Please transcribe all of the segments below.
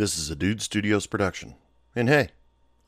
This is a Dude Studios production. And hey,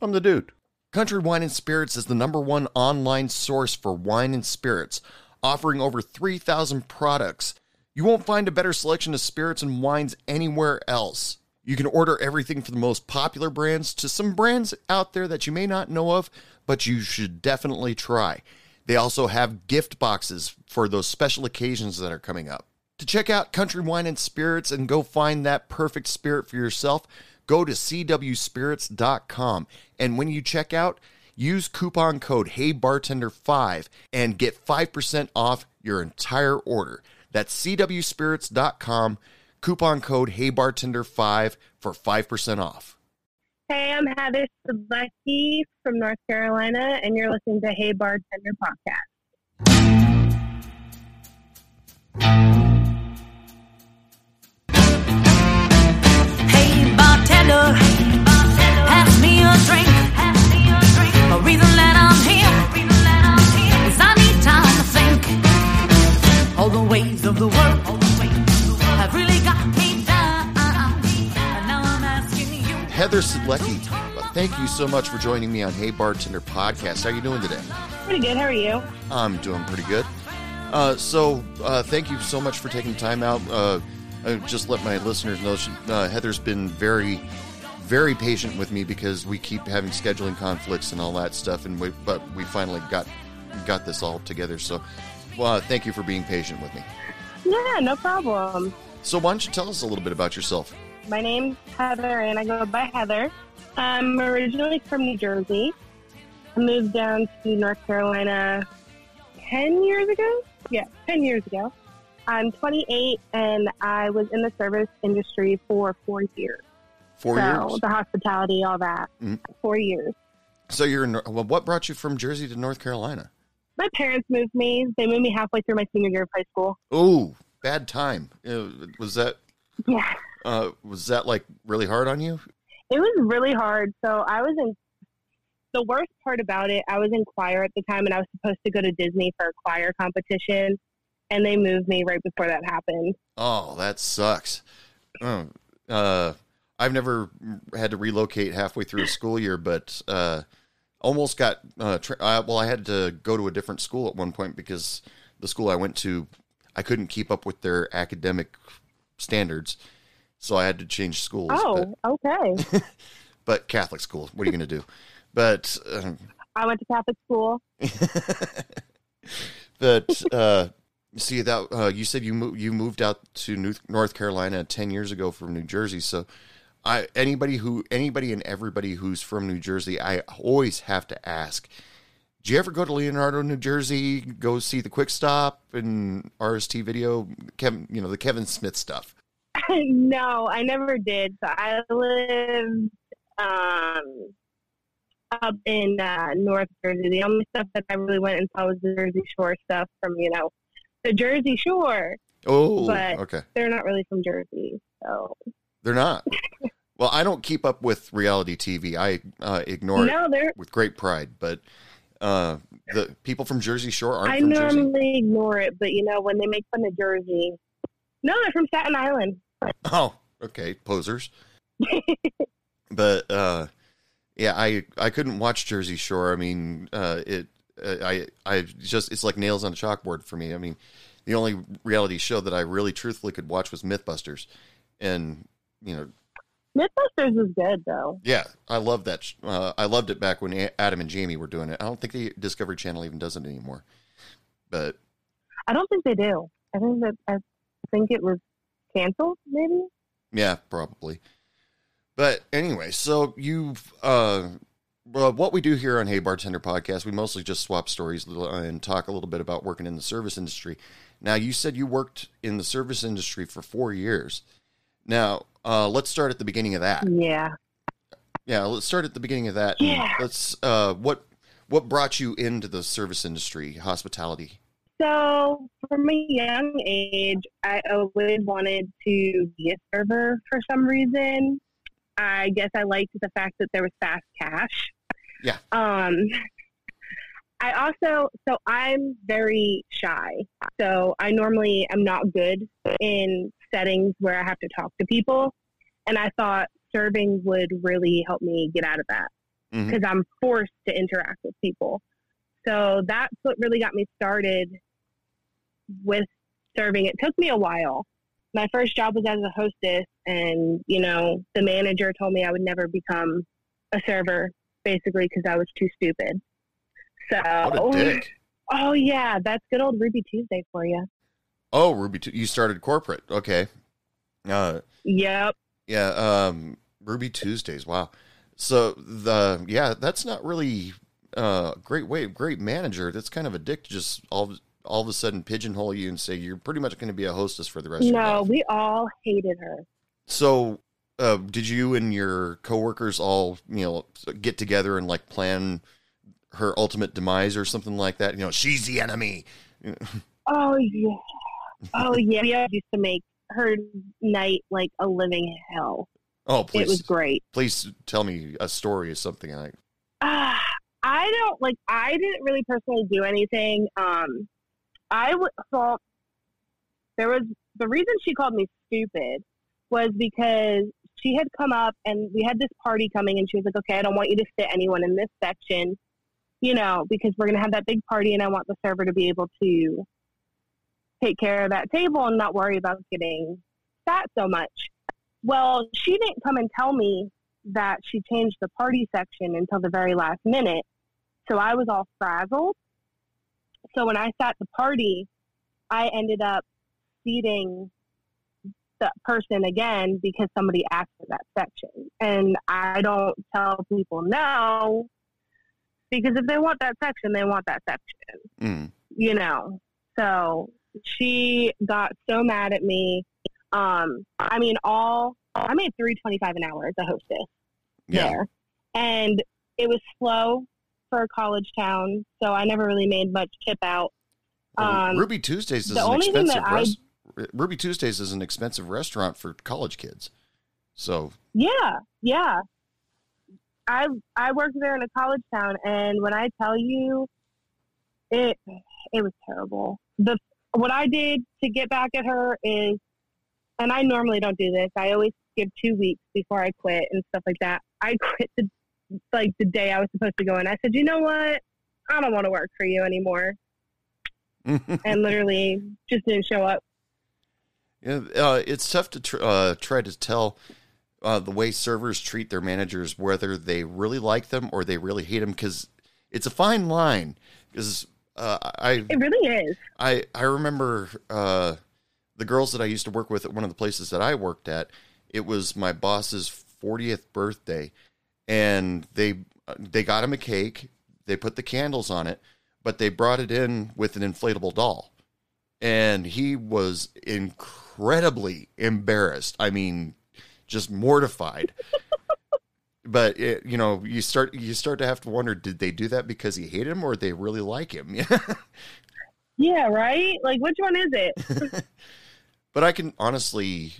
I'm the dude. Country Wine and Spirits is the number one online source for wine and spirits, offering over 3,000 products. You won't find a better selection of spirits and wines anywhere else. You can order everything from the most popular brands to some brands out there that you may not know of, but you should definitely try. They also have gift boxes for those special occasions that are coming up. To check out Country Wine and Spirits and go find that perfect spirit for yourself, go to cwspirits.com. And when you check out, use coupon code HeyBartender5 and get 5% off your entire order. That's cwspirits.com, coupon code HeyBartender5 for 5% off. Hey, I'm Heather Sablecki from North Carolina, and you're listening to Hey Bartender Podcast. Ways of the world have really got me down. And now I'm asking you. Heather Sidlecki, thank you so much for joining me on Hey Bartender Podcast. How are you doing today? Pretty good. How are you? I'm doing pretty good. Uh, so, uh, thank you so much for taking time out. Uh, I just let my listeners know she, uh, Heather's been very, very patient with me because we keep having scheduling conflicts and all that stuff, and we, but we finally got got this all together. So, well, thank you for being patient with me. Yeah, no problem. So, why don't you tell us a little bit about yourself? My name's Heather, and I go by Heather. I'm originally from New Jersey. I moved down to North Carolina 10 years ago. Yeah, 10 years ago. I'm 28, and I was in the service industry for four years. Four so, years. the hospitality, all that. Mhm. Four years. So you're in, well. What brought you from Jersey to North Carolina? My parents moved me. They moved me halfway through my senior year of high school. Oh, bad time. Uh, was that Yeah. uh, was that like really hard on you? It was really hard. So I was in the worst part about it, I was in choir at the time and I was supposed to go to Disney for a choir competition and they moved me right before that happened. Oh, that sucks. Oh, uh, I've never had to relocate halfway through a school year, but uh, almost got. Uh, tra- uh, well, I had to go to a different school at one point because the school I went to, I couldn't keep up with their academic standards, so I had to change schools. Oh, okay. but, but Catholic school. What are you going to do? But um, I went to Catholic school. but uh, see that uh, you said you mo- you moved out to North Carolina ten years ago from New Jersey. So, I anybody who anybody and everybody who's from New Jersey, I always have to ask. Did you ever go to Leonardo, New Jersey? Go see the Quick Stop and RST Video, Kevin, you know the Kevin Smith stuff. no, I never did. So I lived um, up in uh, North Jersey. The only stuff that I really went and saw was the Jersey Shore stuff from, you know, the Jersey Shore. Oh, But- okay. They're not really from Jersey. So, They're not. well, I don't keep up with reality TV. I uh, ignore it no, they're. with great pride, but uh, the people from Jersey Shore aren't I from Jersey. normally ignore it, but you know, when they make fun of Jersey, no, they're from Staten Island. Oh, okay, posers. but uh, yeah, I I couldn't watch Jersey Shore. I mean, uh, it uh, I I just it's like nails on a chalkboard for me. I mean, the only reality show that I really truthfully could watch was MythBusters, and you know, Mythbusters is good though. yeah, I love that. sh- Uh, I loved it back when A- Adam and Jamie were doing it. I don't think the Discovery Channel even does it anymore. But I don't think they do. I think that I think it was canceled. Maybe. Yeah, probably. But anyway, so you've uh well, what we do here on Hey Bartender podcast, we mostly just swap stories and talk a little bit about working in the service industry. Now, you said you worked in the service industry for 4 years. Now, uh, let's start at the beginning of that. Yeah. Yeah, let's start at the beginning of that. Yeah. Let's. Uh, what what brought you into the service industry, hospitality? So, from a young age, I always wanted to be a server for some reason. I guess I liked the fact that there was fast cash. Yeah. Um, I also, so I'm very shy. So I normally am not good in settings where I have to talk to people. And I thought serving would really help me get out of that mm-hmm. because I'm forced to interact with people. So that's what really got me started with serving. It took me a while. My first job was as a hostess, and you know, the manager told me I would never become a server, basically because I was too stupid. So, What a dick! oh yeah, that's good old Ruby Tuesday for you. Oh, Ruby, Tu- you started corporate. Okay. Uh, Yep. yeah. Um, Ruby Tuesdays. Wow. So the yeah, that's not really uh great way. Great manager. That's kind of a dick. To just all of- all of a sudden pigeonhole you and say you're pretty much going to be a hostess for the rest of your No, life. we all hated her. So, uh, did you and your coworkers all, you know, get together and like plan her ultimate demise or something like that? You know, she's the enemy. Oh yeah. Oh yeah. We used to make her night like a living hell. Oh, It was great. please tell me a story or something like. Ah, I don't like. I didn't really personally do anything. Um, I would. Well, there was the reason she called me stupid was because she had come up and we had this party coming, and she was like, "Okay, I don't want you to sit anyone in this section, you know, because we're gonna have that big party, and I want the server to be able to take care of that table and not worry about getting sat so much." Well, she didn't come and tell me that she changed the party section until the very last minute. So I was all frazzled. So when I sat the party, I ended up seating the person again because somebody asked for that section. And I don't tell people no because if they want that section, they want that section Mm. you know. So she got so mad at me. Um, I mean, all I made three twenty five an hour as a hostess Yeah. there, and it was slow for a college town, so I never really made much tip out. Well, Um, Ruby Tuesdays is the an only thing expensive that I- Ruby Tuesdays is an expensive restaurant for college kids. So Yeah, yeah. I I worked there in a college town, and when I tell you, it it was terrible. The what I did to get back at her is, and I normally don't do this. I always give two weeks before I quit and stuff like that. I quit the like the day I was supposed to go in. I said, you know what? I don't want to work for you anymore, and literally just didn't show up. Yeah, uh, it's tough to tr- uh, try to tell uh, the way servers treat their managers whether they really like them or they really hate them because it's a fine line. Because uh, I It really is. I I remember uh, the girls that I used to work with at one of the places that I worked at. It was my boss's fortieth birthday, and they they got him a cake. They put the candles on it, but they brought it in with an inflatable doll, and he was incredibly embarrassed. I mean, just mortified. But it, you know, you start you start to have to wonder: did they do that because he hated him, or they really like him? Yeah, right. Like, which one is it? But I can honestly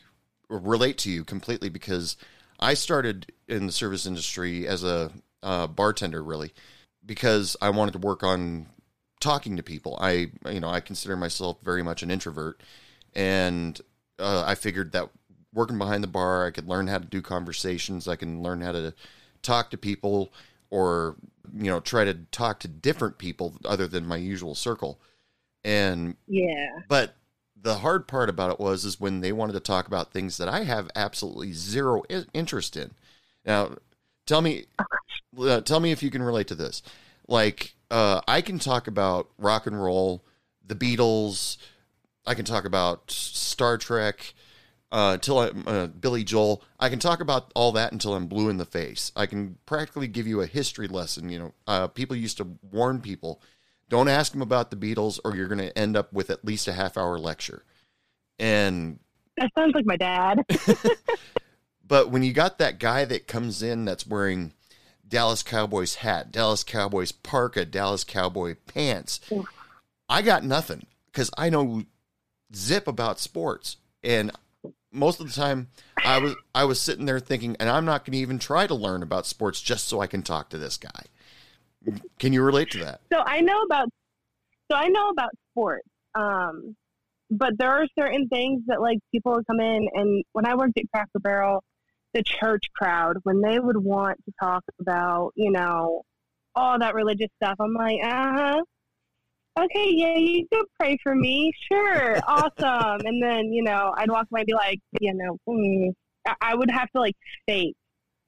relate to you completely because I started in the service industry as a uh, bartender, really, because I wanted to work on talking to people. I, you know, I consider myself very much an introvert, and uh, I figured that working behind the bar, I could learn how to do conversations. I can learn how to talk to people, or you know, try to talk to different people other than my usual circle. And Yeah. but the hard part about it was is when they wanted to talk about things that I have absolutely zero I- interest in. Now, tell me, uh, tell me if you can relate to this. Like, uh, I can talk about rock and roll, the Beatles. I can talk about Star Trek. Uh, until I, uh, Billy Joel, I can talk about all that until I'm blue in the face. I can practically give you a history lesson. You know, uh, people used to warn people don't ask them about the Beatles, or you're going to end up with at least a half hour lecture. And That sounds like my dad. But when you got that guy that comes in that's wearing Dallas Cowboys hat, Dallas Cowboys parka, Dallas Cowboy pants, I got nothing because I know zip about sports. And most of the time I was I was sitting there thinking, and I'm not gonna even try to learn about sports just so I can talk to this guy. Can you relate to that? so I know about so I know about sports. Um, but there are certain things that like people would come in and when I worked at Cracker Barrel, the church crowd, when they would want to talk about, you know, all that religious stuff, I'm like, uh huh. Okay, yeah, you could pray for me. Sure, awesome. And then, you know, I'd walk away and be like, you know, mm. I- would have to like fake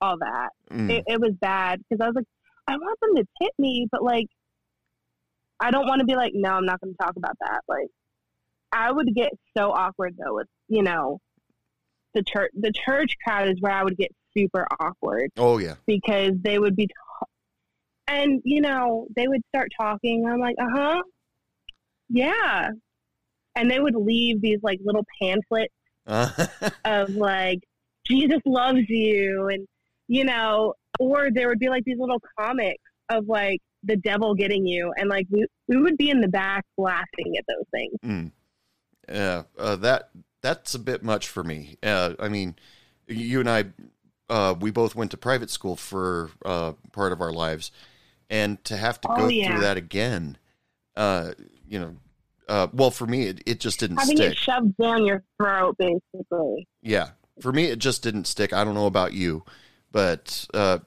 all that. Mm. It, it was bad because I was like, I want them to tip me, but like, I don't want to be like, no, I'm not going to talk about that. Like, I would get so awkward though with, you know, the church. The church crowd is where I would get super awkward Oh yeah. because they would be, and you know, they would start talking. I'm like, uh huh, yeah, and they would leave these like little pamphlets Uh, of like Jesus loves you and you know or there would be like these little comics of like the devil getting you and like we, we would be in the back laughing at those things Mm. Yeah, uh, that that's a bit much for me. Uh, I mean, you and I, uh, we both went to private school for uh, part of our lives, and to have to Oh, go yeah. through that again, uh, you know, uh, well, for me, it, it just didn't having stick. it shoved down your throat basically yeah, for me, it just didn't stick. I don't know about you, but uh,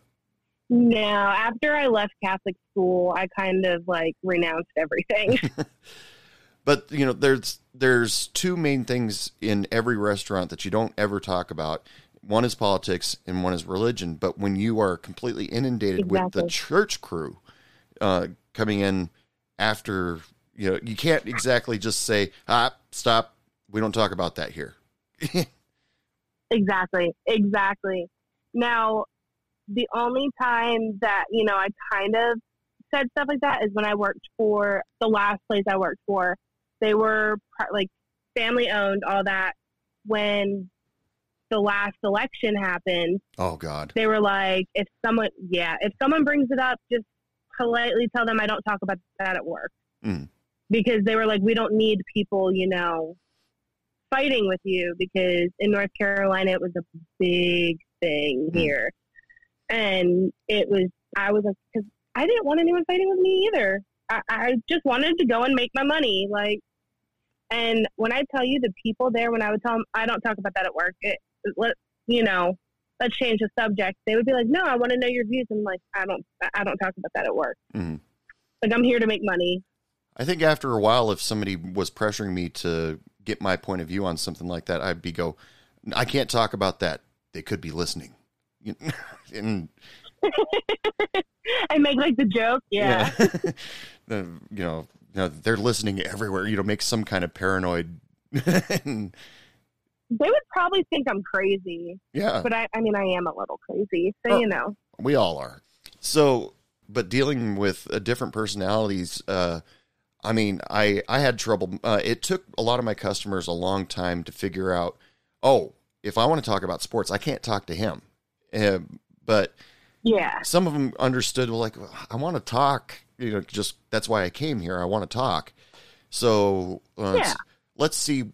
no after i left catholic school i kind of like renounced everything But you know, there's there's two main things in every restaurant that you don't ever talk about. One is politics, and one is religion. But when you are completely inundated with the church crew uh, coming in after, you know, you can't exactly just say, "Ah, stop. We don't talk about that here." Exactly, exactly. Now, the only time that, you know, I kind of said stuff like that is when I worked for the last place I worked for. They were like family owned, all that. When the last election happened, oh God. they were like, if someone, yeah, if someone brings it up, just politely tell them I don't talk about that at work. Mm. Because they were like, we don't need people, you know, fighting with you because in North Carolina it was a big thing Mm. here. And it was, I was like, because I didn't want anyone fighting with me either. I, I just wanted to go and make my money. Like, and when I tell you the people there, when I would tell them, I don't talk about that at work, it, let, you know, let's change the subject. They would be like, no, I want to know your views. I'm like, I don't, I don't talk about that at work. Mhm. Like, I'm here to make money. I think after a while, if somebody was pressuring me to get my point of view on something like that, I'd be go, I can't talk about that. They could be listening. And I make like the joke. Yeah. Yeah. You know, they're listening everywhere. You know, make some kind of paranoid. And, They would probably think I'm crazy, yeah, but I, I mean, I am a little crazy. So, you know, we all are. So, but dealing with uh, different personalities, uh, I mean, I I had trouble. Uh, it took a lot of my customers a long time to figure out. Oh, if I want to talk about sports, I can't talk to him. Uh, but yeah. some of them understood well, like i want to talk you know just that's why i came here i want to talk so uh, Yeah. let's see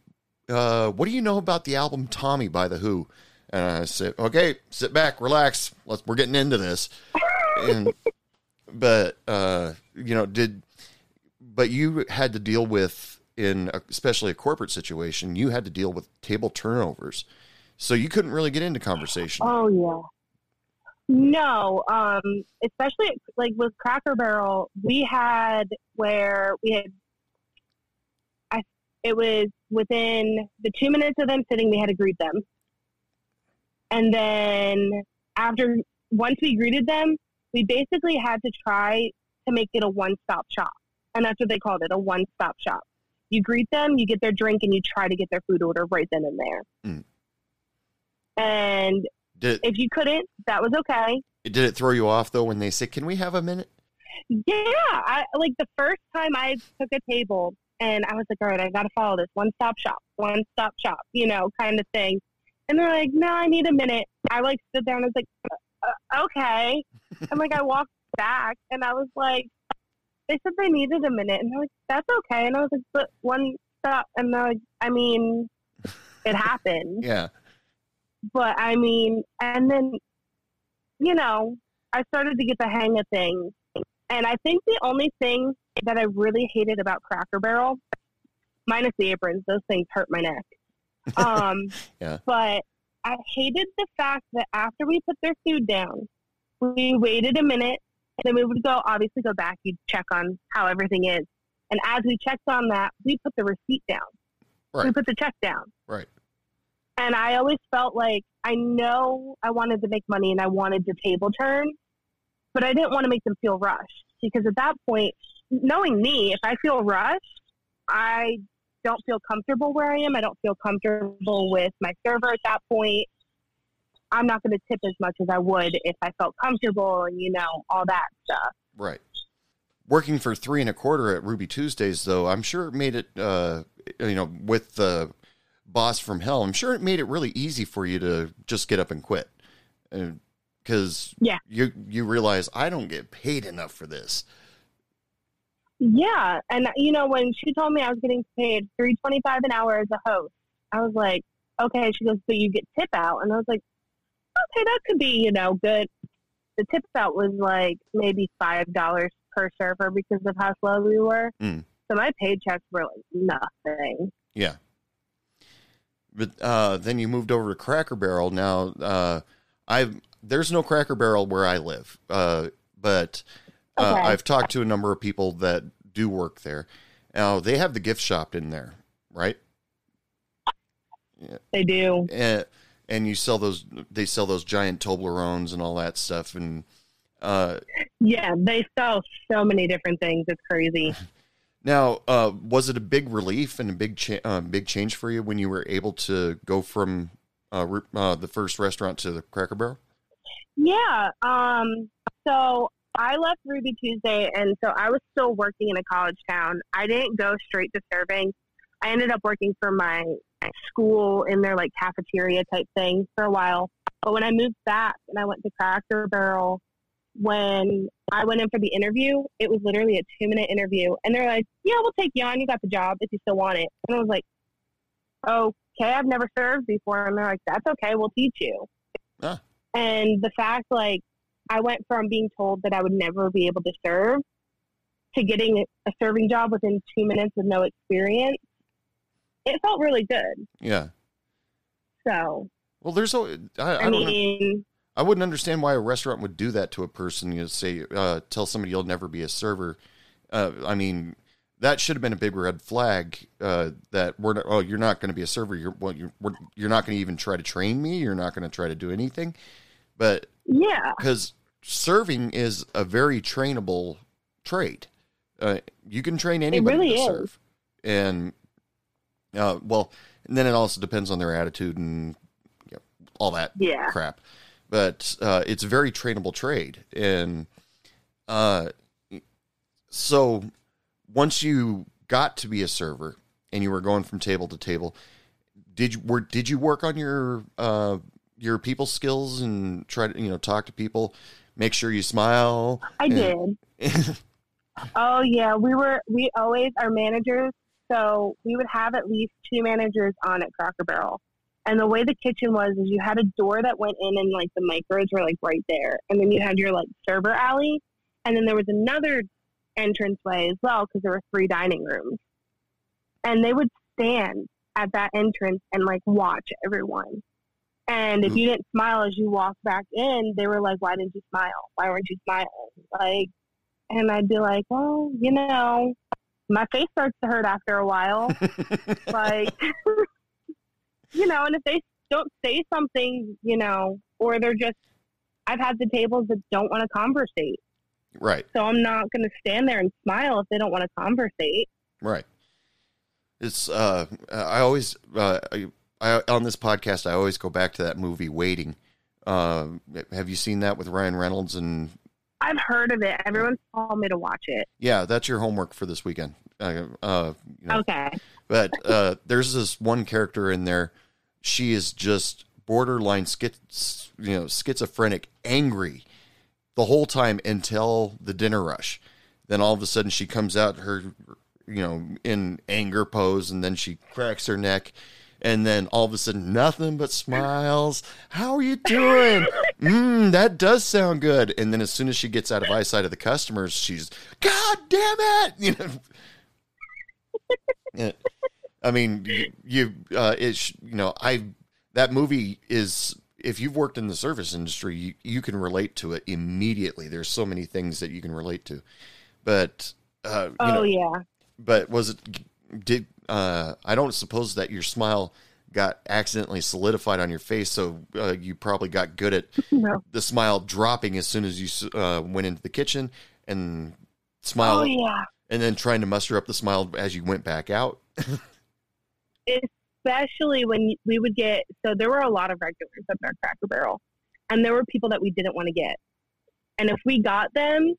uh, what do you know about the album tommy by the who and i said okay sit back relax let's we're getting into this and but uh, you know did but you had to deal with in especially a corporate situation you had to deal with table turnovers so you couldn't really get into conversation Oh yeah. No, um, especially like with Cracker Barrel, we had where we had. I it was within the two minutes of them sitting, we had to greet them, and then after once we greeted them, we basically had to try to make it a one-stop shop, and that's what they called it, a one-stop shop. You greet them, you get their drink, and you try to get their food order right then and there. Mm. And did, if you couldn't, that was okay. Did it throw you off though when they said, "Can we have a minute?" Yeah, I like the first time I took a table And I was like, all right, I got to follow this one stop shop, one stop shop, you know, kind of thing. And they're like, no, I need a minute. I like stood there and I was like, uh, okay. and like I walked back and I was like, they said they needed a minute. And they're like, that's okay. And I was like, but one stop. And they're like, I mean, it happened. Yeah. But I mean, and then, you know, I started to get the hang of things. And I think the only thing that I really hated about Cracker Barrel, minus the aprons, those things hurt my neck. Um, Yeah. But I hated the fact that after we put their food down, we waited a minute, then we would go, obviously, go back, you'd check on how everything is. And as we checked on that, we put the receipt down. We put the check down. Right. And I always felt like I know I wanted to make money and I wanted to table turn, but I didn't want to make them feel rushed because at that point, knowing me, if I feel rushed, I don't feel comfortable where I am. I don't feel comfortable with my server at that point. I'm not going to tip as much as I would if I felt comfortable and, you know, all that stuff. Right. Working for three and a quarter at Ruby Tuesdays, though, I'm sure it made it, uh, you know, with the boss from hell, I'm sure it made it really easy for you to just get up and quit. Because Yeah. you you realize I don't get paid enough for this. Yeah, and you know when she told me I was getting paid three twenty five an hour as a host, I was like, okay. She goes, but you get tip out, and I was like, okay, that could be you know good. The tip out was like maybe five dollars per server because of how slow we were. Mm. So my paychecks were like nothing. Yeah. But uh, then you moved over to Cracker Barrel. Now, uh, I've there's no Cracker Barrel where I live, uh, but uh, Okay. I've talked to a number of people that do work there. Now they have the gift shop in there, right? They do. And, and you sell those. They sell those giant Toblerones and all that stuff. And uh, Yeah, they sell so many different things. It's crazy. now, uh, was it a big relief and a big cha- uh, big change for you when you were able to go from uh, uh, the first restaurant to the Cracker Barrel? Yeah. Um, so I left Ruby Tuesday, and so I was still working in a college town. I didn't go straight to serving. I ended up working for my school in their like cafeteria type thing for a while. But when I moved back and I went to Cracker Barrel, when I went in for the interview, it was literally a two minute interview, and they're like, "Yeah, we'll take you on. You got the job if you still want it." And I was like, "Okay, I've never served before," and they're like, "That's okay. We'll teach you." Ah. And the fact, like, I went from being told that I would never be able to serve to getting a serving job within two minutes with no experience. It felt really good. Yeah. So, Well, there's a. I, I I, don't. know. mean, I wouldn't understand why a restaurant would do that to a person. You know, say, uh, tell somebody you'll never be a server. Uh, I mean, that should have been a big red flag. Uh, that we're not, oh, you're not going to be a server. You're well, you're we're, you're not going to even try to train me. You're not going to try to do anything. But yeah, because serving is a very trainable trade. Uh, you can train anybody really to is. serve, and uh, well, and then it also depends on their attitude and you know, all that yeah. crap. But uh, it's a very trainable trade, and uh, so once you got to be a server and you were going from table to table, did you were did you work on your uh, your people skills and try to you know talk to people, make sure you smile? I and- did. Oh yeah, we were we always our managers. So we would have at least two managers on at Cracker Barrel, and the way the kitchen was is you had a door that went in, and like the micros were like right there, and then you had your like server alley, and then there was another entranceway as well because there were three dining rooms, and they would stand at that entrance and like watch everyone. And if Hmm. you didn't smile as you walked back in, they were like, "Why didn't you smile? Why weren't you smiling?" Like, and I'd be like, "Well, you know, my face starts to hurt after a while." like, you know, and if they don't say something, you know, or they're just, I've had the tables that don't want to conversate, right, so I'm not going to stand there and smile if they don't want to conversate. right. It's uh, I always uh, I, I on this podcast I always go back to that movie Waiting. Uh, have you seen that with Ryan Reynolds and I've heard of it. Everyone's told me to watch it. Yeah, that's your homework for this weekend. Uh, uh, you know, Okay. but uh, there's this one character in there. She is just borderline schiz, you know, schizophrenic, angry the whole time until the dinner rush. Then all of a sudden she comes out her, you know, in anger pose, and then she cracks her neck, and then all of a sudden nothing but smiles. How are you doing? mm, that does sound good. And then as soon as she gets out of eyesight of the customers, she's God damn it, you know. I mean, you, you uh, it's you know, I that movie is if you've worked in the service industry, you, you can relate to it immediately. There's so many things that you can relate to, but uh, you Oh know, yeah. but was it did uh, I don't suppose that your smile got accidentally solidified on your face, so uh, you probably got good at No. the smile dropping as soon as you uh, went into the kitchen and smile, Oh yeah. and then trying to muster up the smile as you went back out. Especially when we would get so there were a lot of regulars up in our Cracker Barrel, and there were people that we didn't want to get. And if we got them,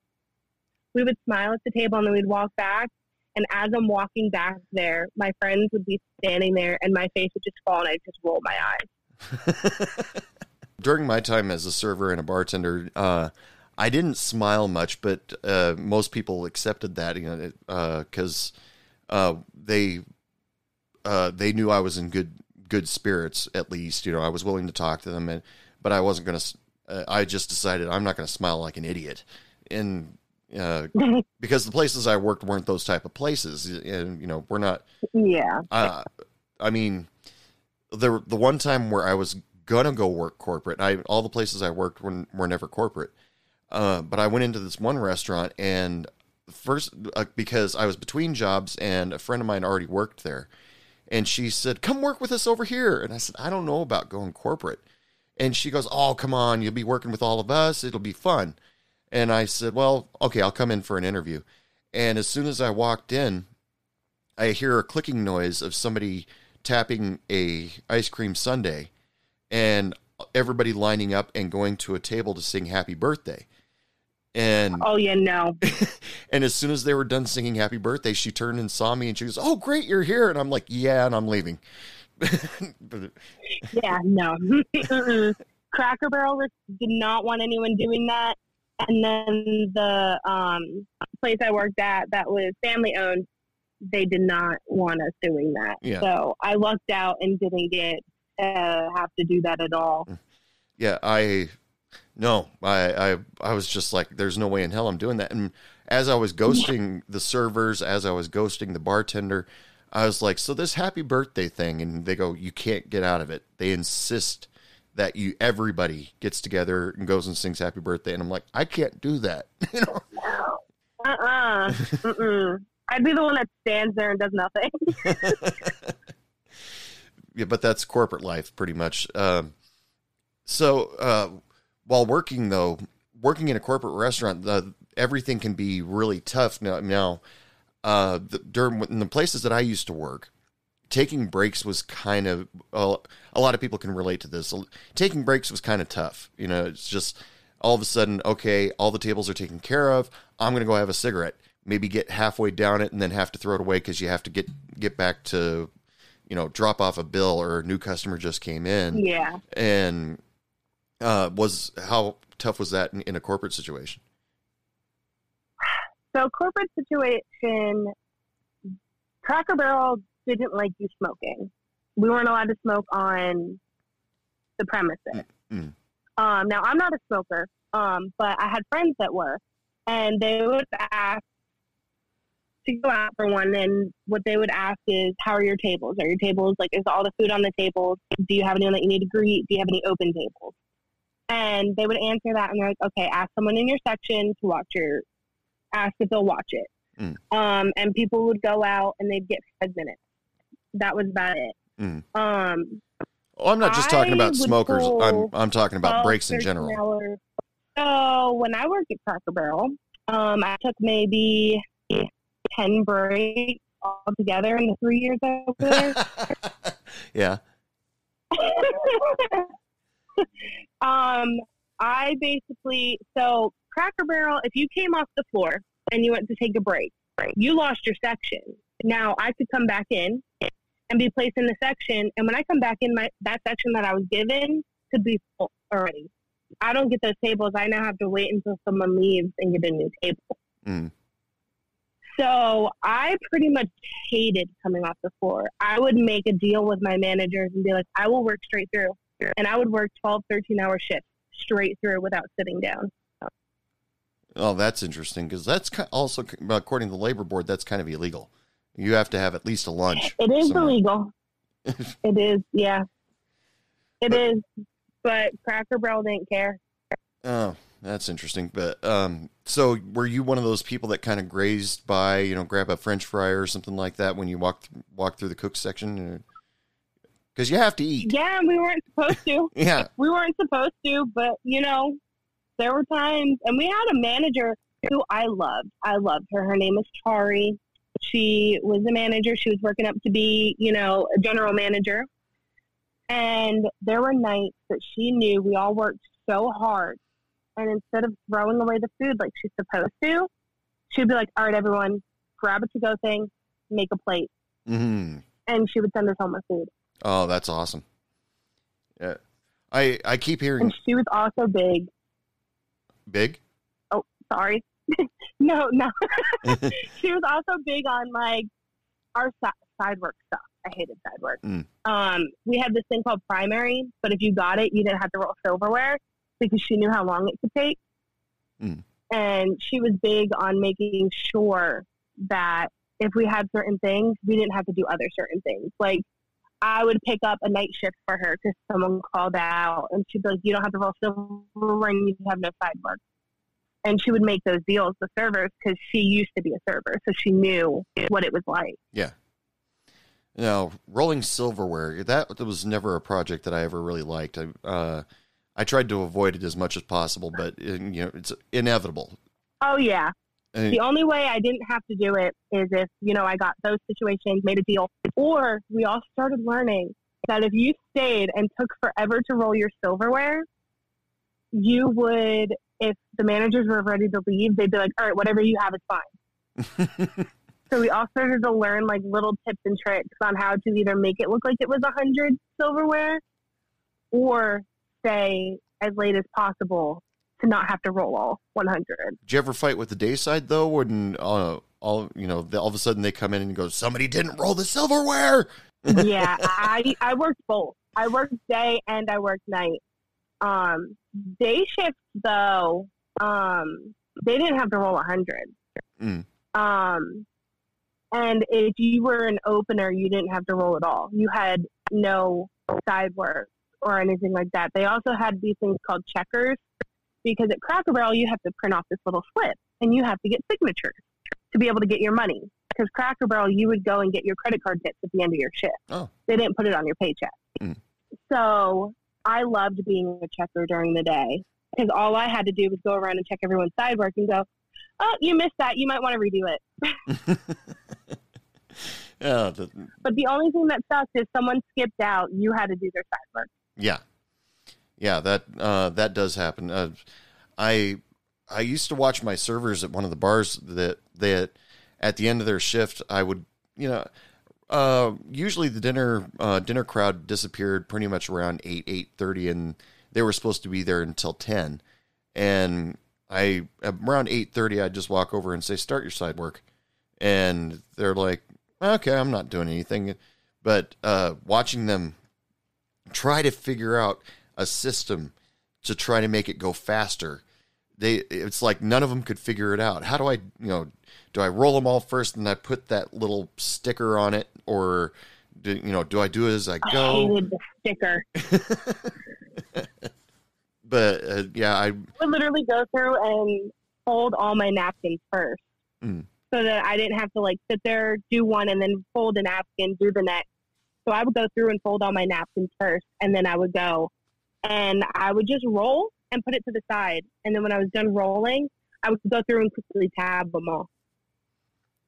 we would smile at the table and then we'd walk back. And as I'm walking back there, my friends would be standing there, and my face would just fall, and I'd just roll my eyes. During my time as a server and a bartender, uh, I didn't smile much, but uh, most people accepted that, you know, because uh, they uh, they knew I was in good good spirits. At least, you know, I was willing to talk to them, and but I wasn't going to. Uh, I just decided I'm not going to smile like an idiot, and uh, because the places I worked weren't those type of places, and you know, we're not Yeah. uh, I mean, the the one time where I was gonna go work corporate, I all the places I worked were, were never corporate. Uh, but I went into this one restaurant and first uh, because I was between jobs and a friend of mine already worked there, and she said, "Come work with us over here." And I said, "I don't know about going corporate." And she goes, "Oh, come on, you'll be working with all of us. It'll be fun." And I said, "Well, okay, I'll come in for an interview." And as soon as I walked in, I hear a clicking noise of somebody tapping a ice cream sundae and everybody lining up and going to a table to sing happy birthday. And Oh yeah. No. and as soon as they were done singing happy birthday, she turned and saw me and she goes, "Oh, great, you're here." And I'm like, "Yeah," and I'm leaving. Yeah, no. Cracker Barrel did not want anyone doing that. And then the um, place I worked at that was family owned, they did not want us doing that. Yeah. So I lucked out and didn't get uh, have to do that at all. yeah, I no, I, I I was just like, there's no way in hell I'm doing that. And as I was ghosting the servers, as I was ghosting the bartender, I was like, so this happy birthday thing, and they go, you can't get out of it. They insist that you everybody gets together and goes and sings happy birthday, and I'm like, I can't do that. you know? Uh-uh. Mm-mm. I'd be the one that stands there and does nothing. yeah, but that's corporate life pretty much. Um, so uh, while working though, working in a corporate restaurant, uh, everything can be really tough now. Now, uh, the, during in the places that I used to work, taking breaks was kind of uh, a lot of people can relate to this. Taking breaks was kind of tough. You know, it's just all of a sudden, okay, all the tables are taken care of. I'm going to go have a cigarette. Maybe get halfway down it and then have to throw it away because you have to get get back to, you know, drop off a bill or a new customer just came in. yeah. And uh, was how tough was that in, in a corporate situation? So corporate situation, Cracker Barrel didn't like you smoking. We weren't allowed to smoke on the premises. Mm. Um, now I'm not a smoker, um, but I had friends that were, and they would ask to go out for one. And what they would ask is, "How are your tables? Are your tables like is all the food on the tables? Do you have anyone that you need to greet? Do you have any open tables?" And they would answer that, and they're like, "Okay, ask someone in your section to watch your ask if they'll watch it. Mm. Um, and people would go out and they'd get five minutes. That was about it. Mm. Um, Oh, I'm not just talking I about smokers. I'm I'm talking about breaks in general. hours. So when I worked at Cracker Barrel, um, I took maybe ten breaks altogether in the three years I was there. yeah. um, I basically so Cracker Barrel. If you came off the floor and you went to take a break, You lost your section. Now I could come back in and be placed in the section, and when I come back in, my that section that I was given could be full already. I don't get those tables. I now have to wait until someone leaves and get a new table. Mm. So I pretty much hated coming off the floor. I would make a deal with my managers and be like, I will work straight through. And I would work 12, 13 hour shifts straight through without sitting down. Oh, that's interesting because that's also, according to the labor board, that's kind of illegal. You have to have at least a lunch. It is somewhere. illegal. it is, yeah. it is. But Cracker Barrel didn't care. Oh, that's interesting. But um, so were you one of those people that kind of grazed by, you know, grab a French fry or something like that when you walk th- walk through the cook section? Because you have to eat. Yeah, we weren't supposed to. Yeah. we weren't supposed to, but you know, there were times, and we had a manager who I loved. I loved her. Her name is Chari. She was a manager. She was working up to be, you know, a general manager. And there were nights that she knew we all worked so hard. And instead of throwing away the food like she's supposed to, she'd be like, all right, everyone, grab a to go thing, make a plate. hmm And she would send us home with food. Oh, that's awesome. Yeah. I I keep hearing And she was also big. big. Oh, sorry. no, no. she was also big on like our side work stuff. I hated side work. Mm. Um, we had this thing called primary, but if you got it, you didn't have to roll silverware because she knew how long it could take. Mm. And she was big on making sure that if we had certain things, we didn't have to do other certain things. Like I would pick up a night shift for her because someone called out, and she'd be like, "You don't have to roll silverware, and you have no side work." And she would make those deals with servers because she used to be a server, so she knew what it was like. Yeah. Now, rolling silverware, that was never a project that I ever really liked. I, uh, I tried to avoid it as much as possible, but uh, you know, it's inevitable. Oh yeah. And- The only way I didn't have to do it is if, you know, I got those situations, made a deal, or we all started learning that if you stayed and took forever to roll your silverware, you would, if the managers were ready to leave, they'd be like, all right, whatever you have is fine. So we all started to learn like little tips and tricks on how to either make it look like it was a hundred silverware or stay as late as possible to not have to roll all 100. Did you ever fight with the day side though? When uh, all you know, all of a sudden they come in and go, somebody didn't roll the silverware. yeah, I I worked both. I worked day and I worked night. Um, day shifts though, um, they didn't have to roll a hundred. Mm. Um, and if you were an opener, you didn't have to roll at all. You had no side work or anything like that. They also had these things called checkers because at Cracker Barrel you have to print off this little slip and you have to get signatures to be able to get your money. Because Cracker Barrel, you would go and get your credit card tips at the end of your shift. Oh. They didn't put it on your paycheck. Mm. So I loved being a checker during the day because all I had to do was go around and check everyone's side work and go, oh, you missed that. You might want to redo it. Yeah, the, But the only thing that sucked is someone skipped out. You had to do their side work. yeah, yeah. That uh, that does happen. Uh, I I used to watch my servers at one of the bars that that at the end of their shift I would you know uh, usually the dinner uh, dinner crowd disappeared pretty much around eight eight thirty and they were supposed to be there until ten. And I around eight thirty I'd just walk over and say start your side work. And they're like okay I'm not doing anything. But uh, watching them try to figure out a system to try to make it go faster they it's like none of them could figure it out. How do i you know do i roll them all first and i put that little sticker on it or do, you know do i do it as i I go hated the sticker. but uh, yeah i I would literally go through and fold all my napkins first. Mm. So that I didn't have to like sit there, do one, and then fold a napkin, do the next. So I would go through and fold all my napkins first, and then I would go and I would just roll and put it to the side. And then when I was done rolling, I would go through and quickly tab them all.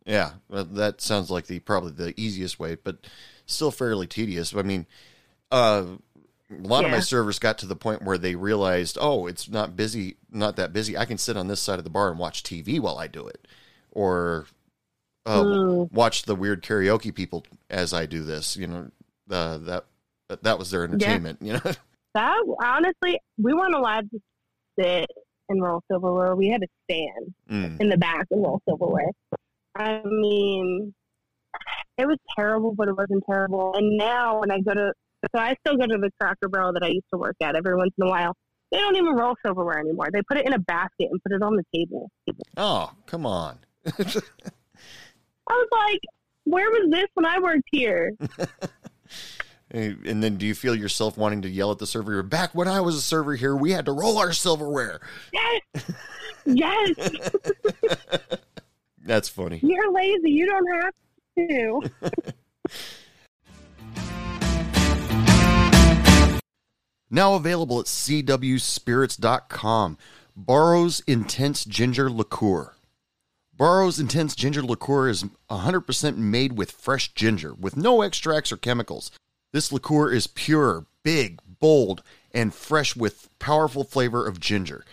Yeah well, that sounds like the probably the easiest way but still fairly tedious i mean uh a lot of my servers got to the point where they realized oh it's not busy not that busy i can sit on this side of the bar and watch tv while i do it or uh, Mm. watch the weird karaoke people as I do this. You know, uh, that that- was their entertainment. You know, That honestly, we weren't allowed to sit and roll silverware. We had to stand Mm. in the back and roll silverware. I mean, it was terrible, but it wasn't terrible. And now when I go to, so I still go to the Cracker Barrel that I used to work at every once in a while. They don't even roll silverware anymore. They put it in a basket and put it on the table. oh, come on. I was like, where was this when I worked here? And and then, do you feel yourself wanting to yell at the server? Back when I was a server here, we had to roll our silverware. Yes, yes. That's funny. You're lazy. You don't have to. Now available at cwspirits.com. Barrow's Intense Ginger Liqueur. Barrow's Intense Ginger Liqueur is 100% made with fresh ginger, with no extracts or chemicals. This liqueur is pure, big, bold, and fresh with powerful flavor of ginger.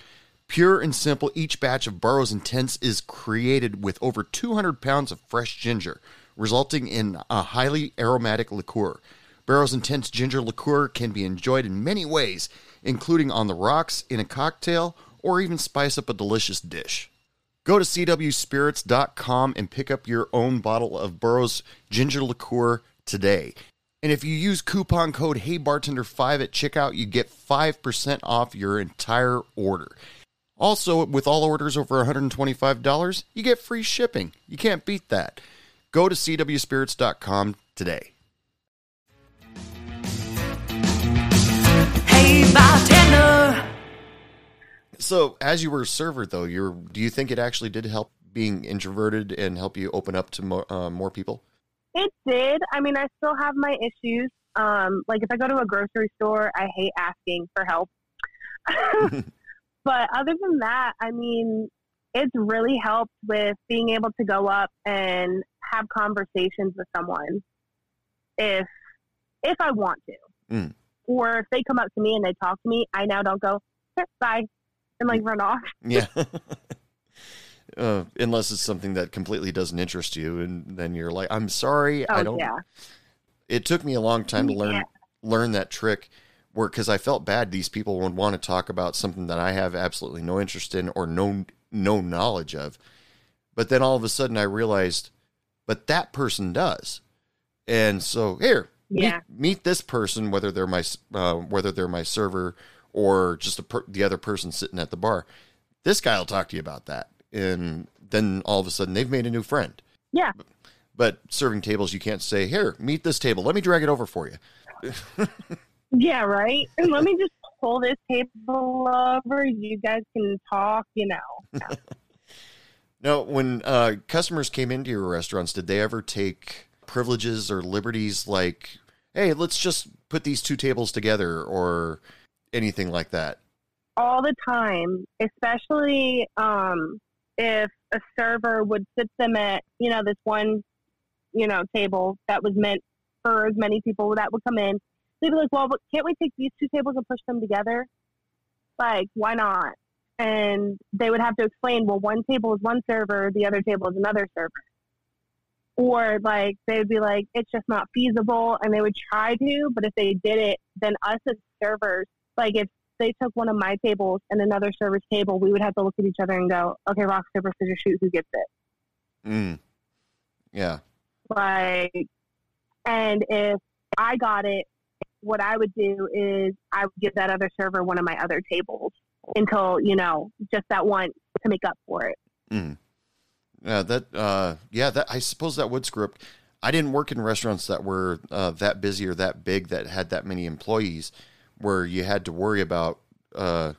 Pure and simple, each batch of Barrow's Intense is created with over 200 pounds of fresh ginger, resulting in a highly aromatic liqueur. Barrow's Intense Ginger Liqueur can be enjoyed in many ways, including on the rocks, in a cocktail, or even spice up a delicious dish. Go to cwspirits.com and pick up your own bottle of Barrow's Ginger Liqueur today. And if you use coupon code HeyBartender5 at checkout, you get 5% off your entire order. Also, with all orders over $125, you get free shipping. You can't beat that. Go to cwspirits.com today. Hey, bartender. So, as you were a server, though, you're do you think it actually did help being introverted and help you open up to more, uh, more people? It did. I mean, I still have my issues. Um, like if I go to a grocery store, I hate asking for help. but other than that, I mean, it's really helped with being able to go up and have conversations with someone if if I want to. Mm. Or if they come up to me and they talk to me, I now don't go, "Eh, bye and like run off. Yeah. uh, unless it's something that completely doesn't interest you, and then you're like, "I'm sorry, Oh I don't." yeah. It took me a long time to learn Yeah. learn that trick, where because I felt bad, these people would want to talk about something that I have absolutely no interest in or no no knowledge of, but then all of a sudden I realized, but that person does, and so here, meet- Yeah. meet, this person, whether they're my uh, whether they're my server or just a per- the other person sitting at the bar. This guy will talk to you about that, and then all of a sudden they've made a new friend. Yeah. But serving tables, you can't say, "Here, meet this table. Let me drag it over for you." Yeah, right. And let me just pull this table over. You guys can talk, you know. Now, when uh, customers came into your restaurants, did they ever take privileges or liberties like, "Hey, let's just put these two tables together," or anything like that? All the time, especially um, if a server would sit them at, you know, this one, you know, table that was meant for as many people that would come in. They'd be like, well, but can't we take these two tables and push them together? Like, why not? And they would have to explain, well, one table is one server, the other table is another server. Or like they'd be like, it's just not feasible, and they would try to, but if they did it, then us as servers, like if they took one of my tables and another server's table, we would have to look at each other and go, okay, rock paper scissors shoot, who gets it? Mm. Yeah. Like, and if I got it, what I would do is I would give that other server one of my other tables until you know just that one to make up for it. Mm. Yeah, that uh yeah, that I suppose that would screw up. I didn't work in restaurants that were uh, that busy or that big that had that many employees where you had to worry about uh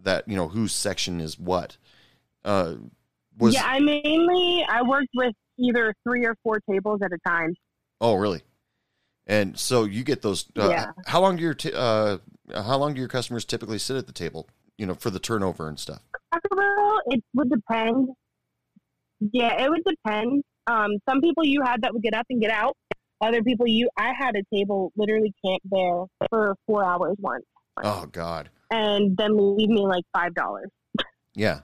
that, you know, whose section is what. Uh was yeah, I mainly I worked with either three or four tables at a time. Oh, really? And so you get those uh, Yeah. how long do your t- uh how long do your customers typically sit at the table, you know, for the turnover and stuff? Taco Bell, it would depend. Yeah, it would depend. Um, some people you had that would get up and get out. Other people you, I had a table literally camp there for four hours once, Oh god. and then leave me like five dollars. Yeah.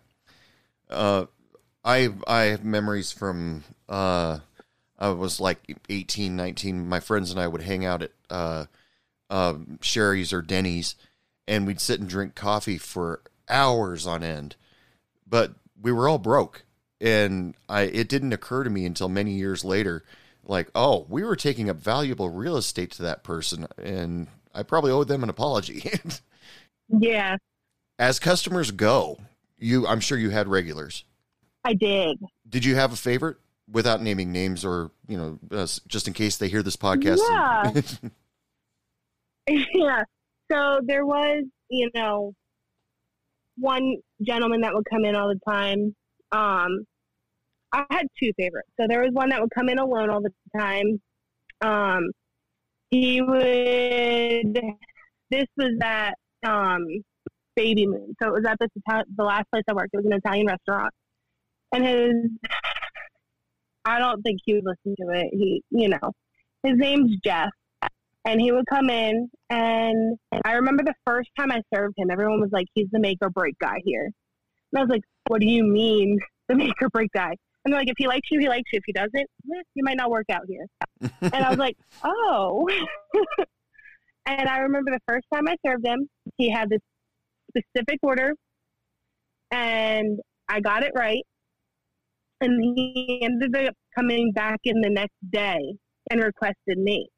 Uh, I I have memories from uh I was like 18, 19. My friends and I would hang out at uh uh Shari's or Denny's and we'd sit and drink coffee for hours on end. But we were all broke and I it didn't occur to me until many years later like, oh, we were taking up valuable real estate to that person and I probably owe them an apology. Yeah, As customers go, you I'm sure you had regulars. I did. Did you have a favorite without naming names or, you know, uh, just in case they hear this podcast? Yeah. yeah. So there was, you know, one gentleman that would come in all the time. Um, I had two favorites. So there was one that would come in alone all the time. Um, he would. This was at um, Baby Moon. So it was at the last place I worked. It was an Italian restaurant, and his. I don't think he would listen to it. He, you know, his name's Jeff, and he would come in, and I remember the first time I served him, everyone was like, "He's the make or break guy here," and I was like, "What do you mean, the make or break guy?" And they're like, "If he likes you, he likes you. If he doesn't, eh, you might not work out here." and I was like, "Oh." and I remember the first time I served him, he had this specific order, and I got it right. And he ended up coming back in the next day and requested me.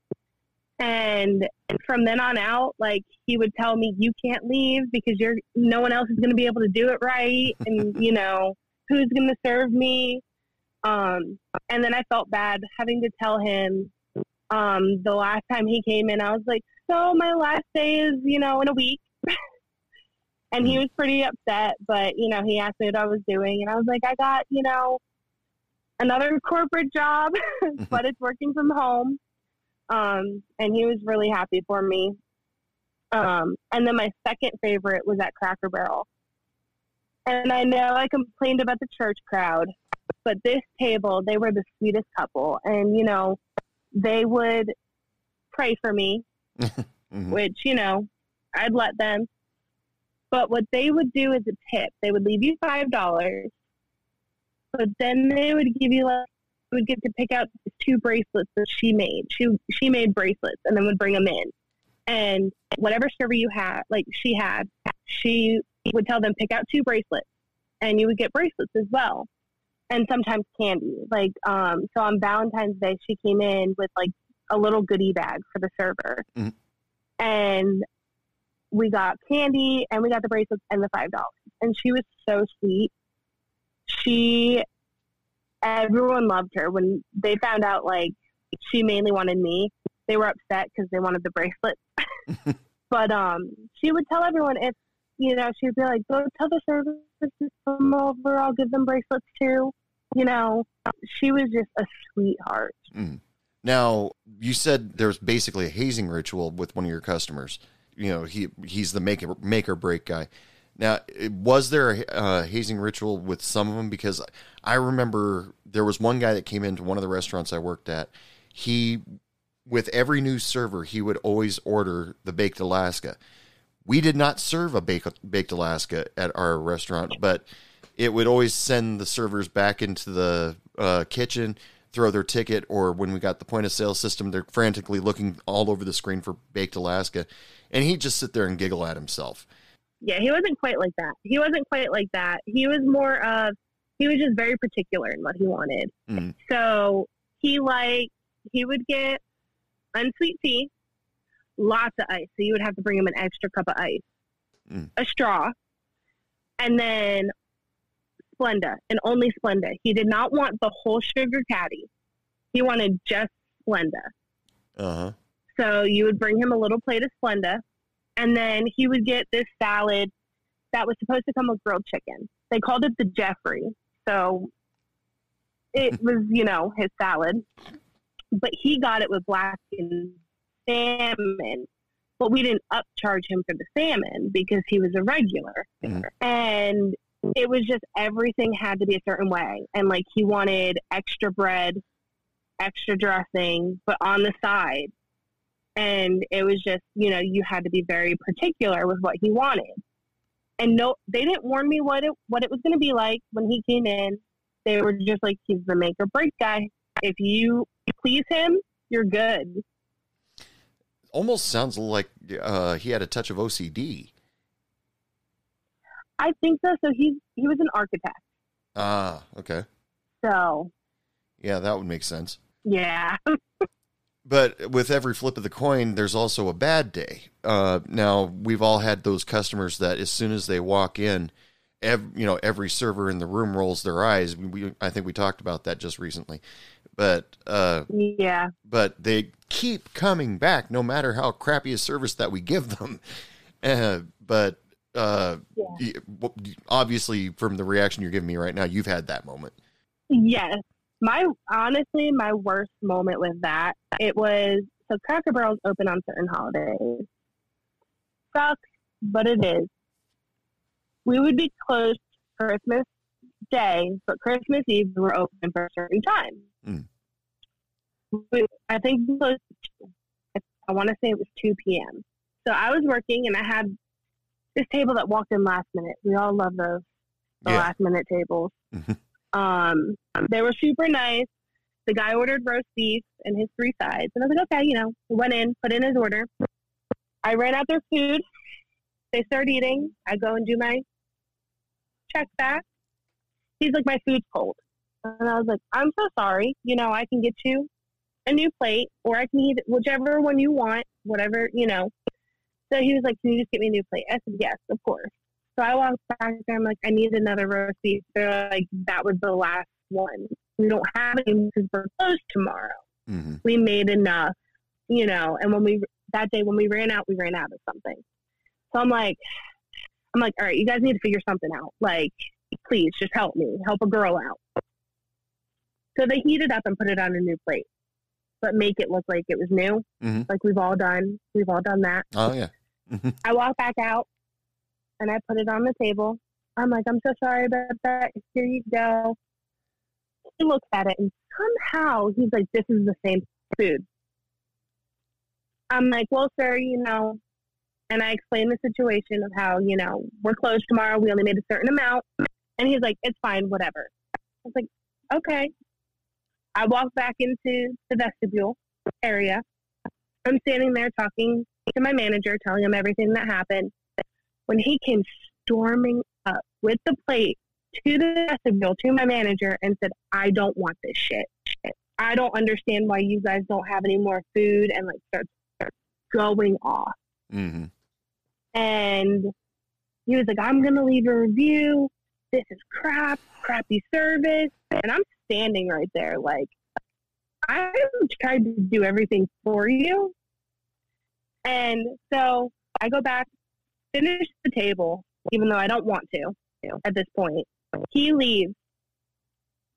And from then on out, like he would tell me, "You can't leave because you're no one else is going to be able to do it right, and you know who's going to serve me." Um, and then I felt bad having to tell him um, the last time he came in. I was like, "So my last day is you know in a week," and he was pretty upset. But you know, he asked me what I was doing, and I was like, "I got you know another corporate job, but it's working from home." um, and he was really happy for me. Um, and then my second favorite was at Cracker Barrel. And I know I complained about the church crowd, but this table, they were the sweetest couple. And, you know, they would pray for me, Mhm. which, you know, I'd let them. But what they would do as a tip, they would leave you $5, but then they would give you like, you would get to pick out two bracelets that she made. She she made bracelets and then would bring them in. And whatever server you had, like she had, she would tell them pick out two bracelets, and you would get bracelets as well, and sometimes candy. Like um, so on Valentine's Day, she came in with like a little goodie bag for the server, Mhm. and we got candy and we got the bracelets and the five dollars. And she was so sweet. She everyone loved her. When they found out like she mainly wanted me they were upset because they wanted the bracelet. But um she would tell everyone if you know she would be like go tell the service to come over i'll give them bracelets too you know? She was just a sweetheart. Now, you said there's basically a hazing ritual with one of your customers. You know, he he's the make or, make or break guy. Now, was there a uh, hazing ritual with some of them? Because I remember there was one guy that came into one of the restaurants I worked at. He, with every new server, he would always order the baked Alaska. We did not serve a baked, baked Alaska at our restaurant, but it would always send the servers back into the uh, kitchen, throw their ticket, or when we got the point of sale system, they're frantically looking all over the screen for baked Alaska, and he'd just sit there and giggle at himself. Yeah he wasn't quite like that. He wasn't quite like that. He was more of he was just very particular in what he wanted. Mm. so he like he would get unsweet tea lots of ice. So you would have to bring him an extra cup of ice Mm. a straw and then splenda and only splenda. He did not want the whole sugar caddy. He wanted just splenda. Uh huh. so you would bring him a little plate of Splenda, and then he would get this salad that was supposed to come with grilled chicken. They called it the Jeffrey. So it was, you know, his salad. But he got it with blackened salmon. But we didn't upcharge him for the salmon because he was a regular. Mhm. And it was just everything had to be a certain way. And like he wanted extra bread, extra dressing, but on the side and it was just you know you had to be very particular with what he wanted and no they didn't warn me what it what it was going to be like when he came in They were just like, he's the make or break guy. If you please him, you're good. Almost sounds like uh, he had a touch of OCD. I think so. So he's he was an architect. Ah, okay. So Yeah, that would make sense. yeah, But with every flip of the coin, there's also a bad day. Uh, now we've all had those customers that as soon as they walk in, ev- you know, every server in the room rolls their eyes. We, I think we talked about that just recently, but uh, yeah, but they keep coming back no matter how crappy a service that we give them. Uh, but uh, Yeah. obviously, from the reaction you're giving me right now, you've had that moment. yes. My honestly, my worst moment with that it was so Cracker Barrel's open on certain holidays. Sucks, but it is. We would be closed Christmas Day, but Christmas Eve we were open for a certain time. Mm. We, I think closed. I want to say it was two p.m. So I was working and I had this table that walked in last minute. We all love those the Yeah. last minute tables. Um, they were super nice. The guy ordered roast beef and his three sides, and I was like, okay, you know, went in, put in his order. I ran out their food. They start eating. I go and do my check back. He's like, my food's cold, and I was like, I'm so sorry. You know, I can get you a new plate, or I can eat whichever one you want, whatever you know. So he was like, Can you just get me a new plate? I said, Yes, of course. So I walked back there. I'm like, I need another roast beef. They're like, That was the last one. We don't have any because we're closed tomorrow. hmm We made enough, you know. And when we that day when we ran out, we ran out of something. So I'm like, I'm like, all right, you guys need to figure something out. Like, please, just help me, help a girl out. So they heat it up and put it on a new plate, but make it look like it was new. hmm Like we've all done, we've all done that. Oh yeah. I walk back out and I put it on the table. I'm like, I'm so sorry about that. Here you go. He looks at it and somehow he's like, this is the same food. I'm like, well, sir, you know, and I explained the situation of how, you know, we're closed tomorrow. We only made a certain amount. And he's like, it's fine, whatever. I was like, okay. I walk back into the vestibule area. I'm standing there talking to my manager, telling him everything that happened. When he came storming up with the plate to the vestibule to my manager and said, I don't want this shit. I don't understand why you guys don't have any more food and like starts starts going off. hmm And he was like, I'm gonna leave a review. This is crap, crappy service. And I'm standing right there like I tried to do everything for you. And so I go back, finish the table, even though I don't want to at this point. He leaves.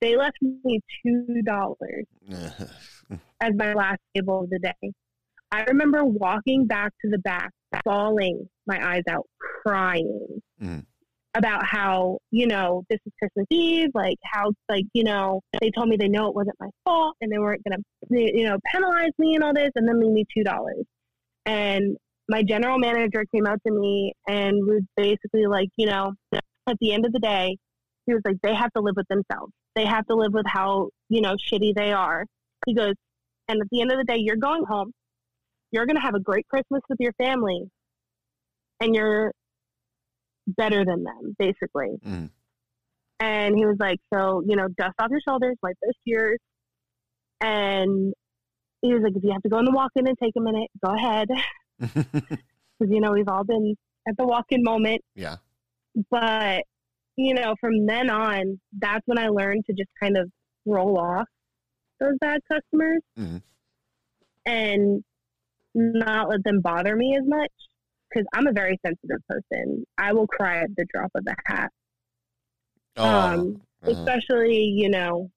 They left me two dollars as my last table of the day. I remember walking back to the back, bawling my eyes out, crying Mm. about how, you know, this is Christmas Eve, like how, like, you know, they told me they know it wasn't my fault and they weren't going to, you know, penalize me and all this and then leave me $2. And my general manager came out to me and was basically like, you know, at the end of the day, he was like, they have to live with themselves. They have to live with how, you know, shitty they are. He goes, and at the end of the day, you're going home. You're going to have a great Christmas with your family. And you're better than them, basically. Mm. And he was like, so, you know, dust off your shoulders, wipe those tears. And he was like, if you have to go in the walk in and take a minute, go ahead. Because, you know, we've all been at the walk in moment. yeah. But, you know, from then on, that's when I learned to just kind of roll off those bad customers Mhm. and not let them bother me as much. Because I'm a very sensitive person. I will cry at the drop of a hat. Oh, Um, uh-huh. especially you know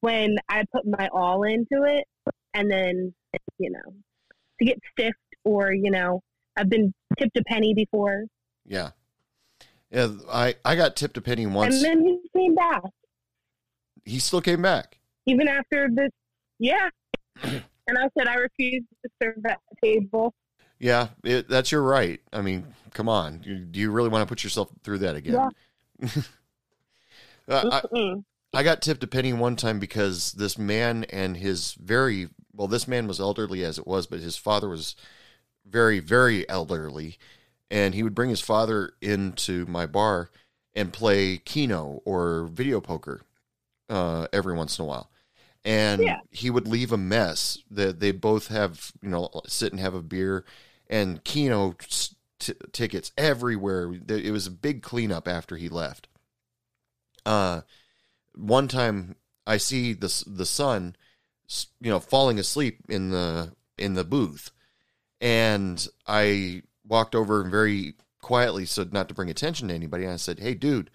when I put my all into it, and then you know to get stiffed or you know I've been tipped a penny before, yeah. Yeah, I, I got tipped a penny once. and then he came back he still came back. even after this. Yeah, and I said I refuse to serve at the table. Yeah, it, that's your right. I mean, come on. You, do you really want to put yourself through that again? Yeah. Uh, I, I got tipped a penny one time because this man and his very well, this man was elderly as it was, but his father was very, very elderly, and he would bring his father into my bar and play Keno or video poker uh, every once in a while. And Yeah. he would leave a mess that they both have, you know, sit and have a beer and Keno t- tickets everywhere. It was a big cleanup after he left. Uh, one time I see the the son, you know, falling asleep in the in the booth, and I walked over and very quietly, so not to bring attention to anybody. And I said, "Hey, dude,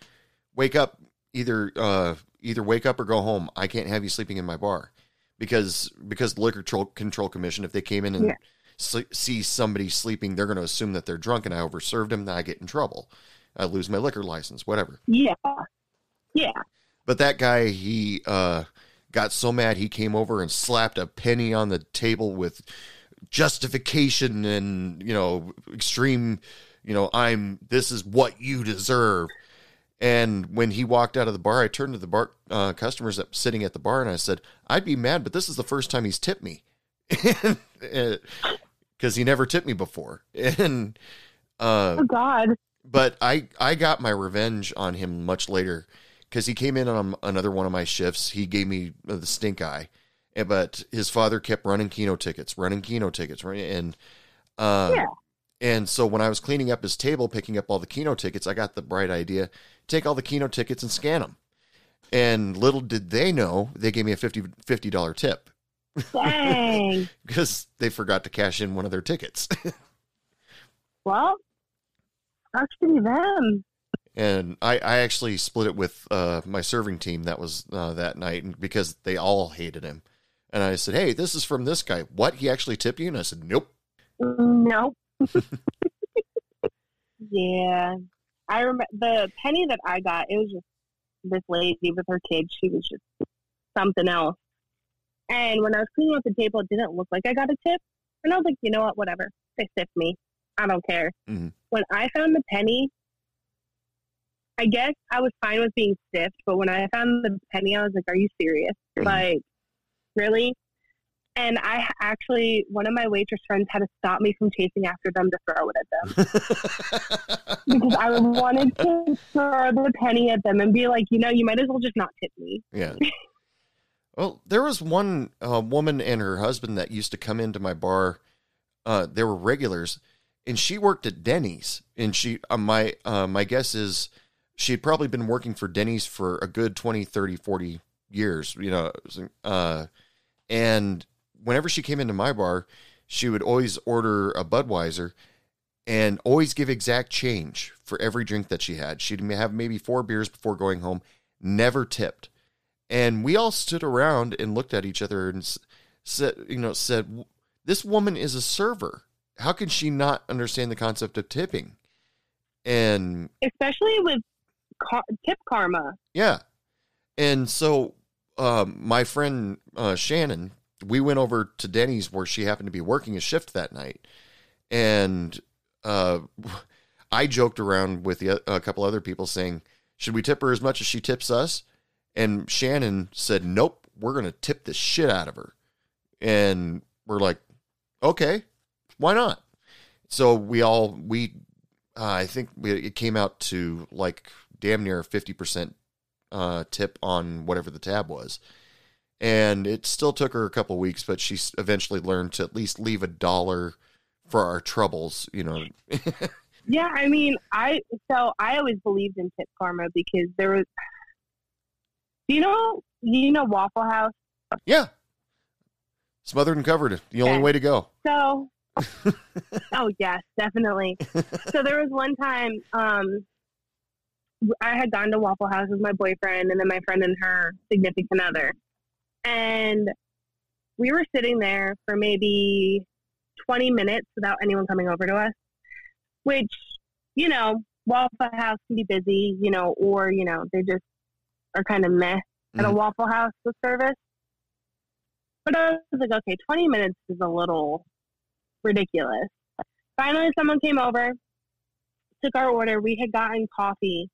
wake up! Either uh, either wake up or go home. I can't have you sleeping in my bar because because the liquor control, control commission, if they came in and Yeah. sle- see somebody sleeping, they're going to assume that they're drunk, and I overserved them. Then I get in trouble. I lose my liquor license, whatever." Yeah. Yeah. But that guy, he uh, got so mad he came over and slapped a penny on the table with justification and you know extreme, you know I'm this is what you deserve. And when he walked out of the bar, I turned to the bar uh, customers that sitting at the bar and I said, "I'd be mad, but this is the first time he's tipped me, because he never tipped me before." And uh, Oh God. but I I got my revenge on him much later because he came in on another one of my shifts. He gave me the stink eye, but his father kept running Keno tickets, running Keno tickets, right? And uh, Yeah. and so when I was cleaning up his table, picking up all the Keno tickets, I got the bright idea: take all the Keno tickets and scan them. And little did they know, they gave me a 50 dollar tip Dang. because they forgot to cash in one of their tickets. well, sucks to them. and I, I actually split it with uh, my serving team that was uh, that night because they all hated him and i said hey this is from this guy what he actually tipped you and i said nope Nope. yeah. I remember the penny that I got, it was just this lady with her kids. She was just something else. And when I was cleaning up the table, it didn't look like I got a tip. And I was like, you know what? Whatever. They tipped me. I don't care. Mhm. When I found the penny, I guess I was fine with being stiffed, but when I found the penny, I was like, are you serious? Mhm. Like, really? And I actually, one of my waitress friends had to stop me from chasing after them to throw it at them because I wanted to throw the penny at them and be like, you know, you might as well just not tip me. yeah well there was one uh, woman and her husband that used to come into my bar uh, they were regulars and she worked at denny's and she uh, my uh, my guess is she had probably been working for denny's for a good 20 30 40 years you know uh, and whenever she came into my bar she would always order a budweiser and always give exact change for every drink that she had she'd have maybe four beers before going home never tipped and we all stood around and looked at each other and said you know said this woman is a server how can she not understand the concept of tipping and Especially with car- tip karma. yeah. And so um, my friend uh, Shannon, we went over to Denny's where she happened to be working a shift that night. And uh, I joked around with the, o- a couple other people saying, should we tip her as much as she tips us? And Shannon said, nope, we're to tip the shit out of her. And we're like, okay, why not? So we all, we, uh, I think we, it came out to like damn near 50% uh, tip on whatever the tab was. And it still took her a couple weeks, but she eventually learned to at least leave a dollar for our troubles, you know. Yeah, I mean, I so I always believed in tip karma because there was. Do you know? You know Waffle House? yeah. Smothered and covered. The only way to go. So, oh yes, definitely. So there was one time um, I had gone to Waffle House with my boyfriend, and then my friend and her significant other, and we were sitting there for maybe twenty minutes without anyone coming over to us. Which, you know, Waffle House can be busy, you know, or you know they just are kind of meh at a Mhm. Waffle House with service. But I was like, okay, 20 minutes is a little ridiculous. Finally, someone came over, took our order. We had gotten coffee,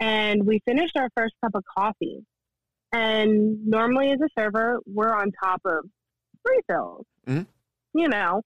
and we finished our first cup of coffee. And normally, as a server, we're on top of refills. Mhm. You know,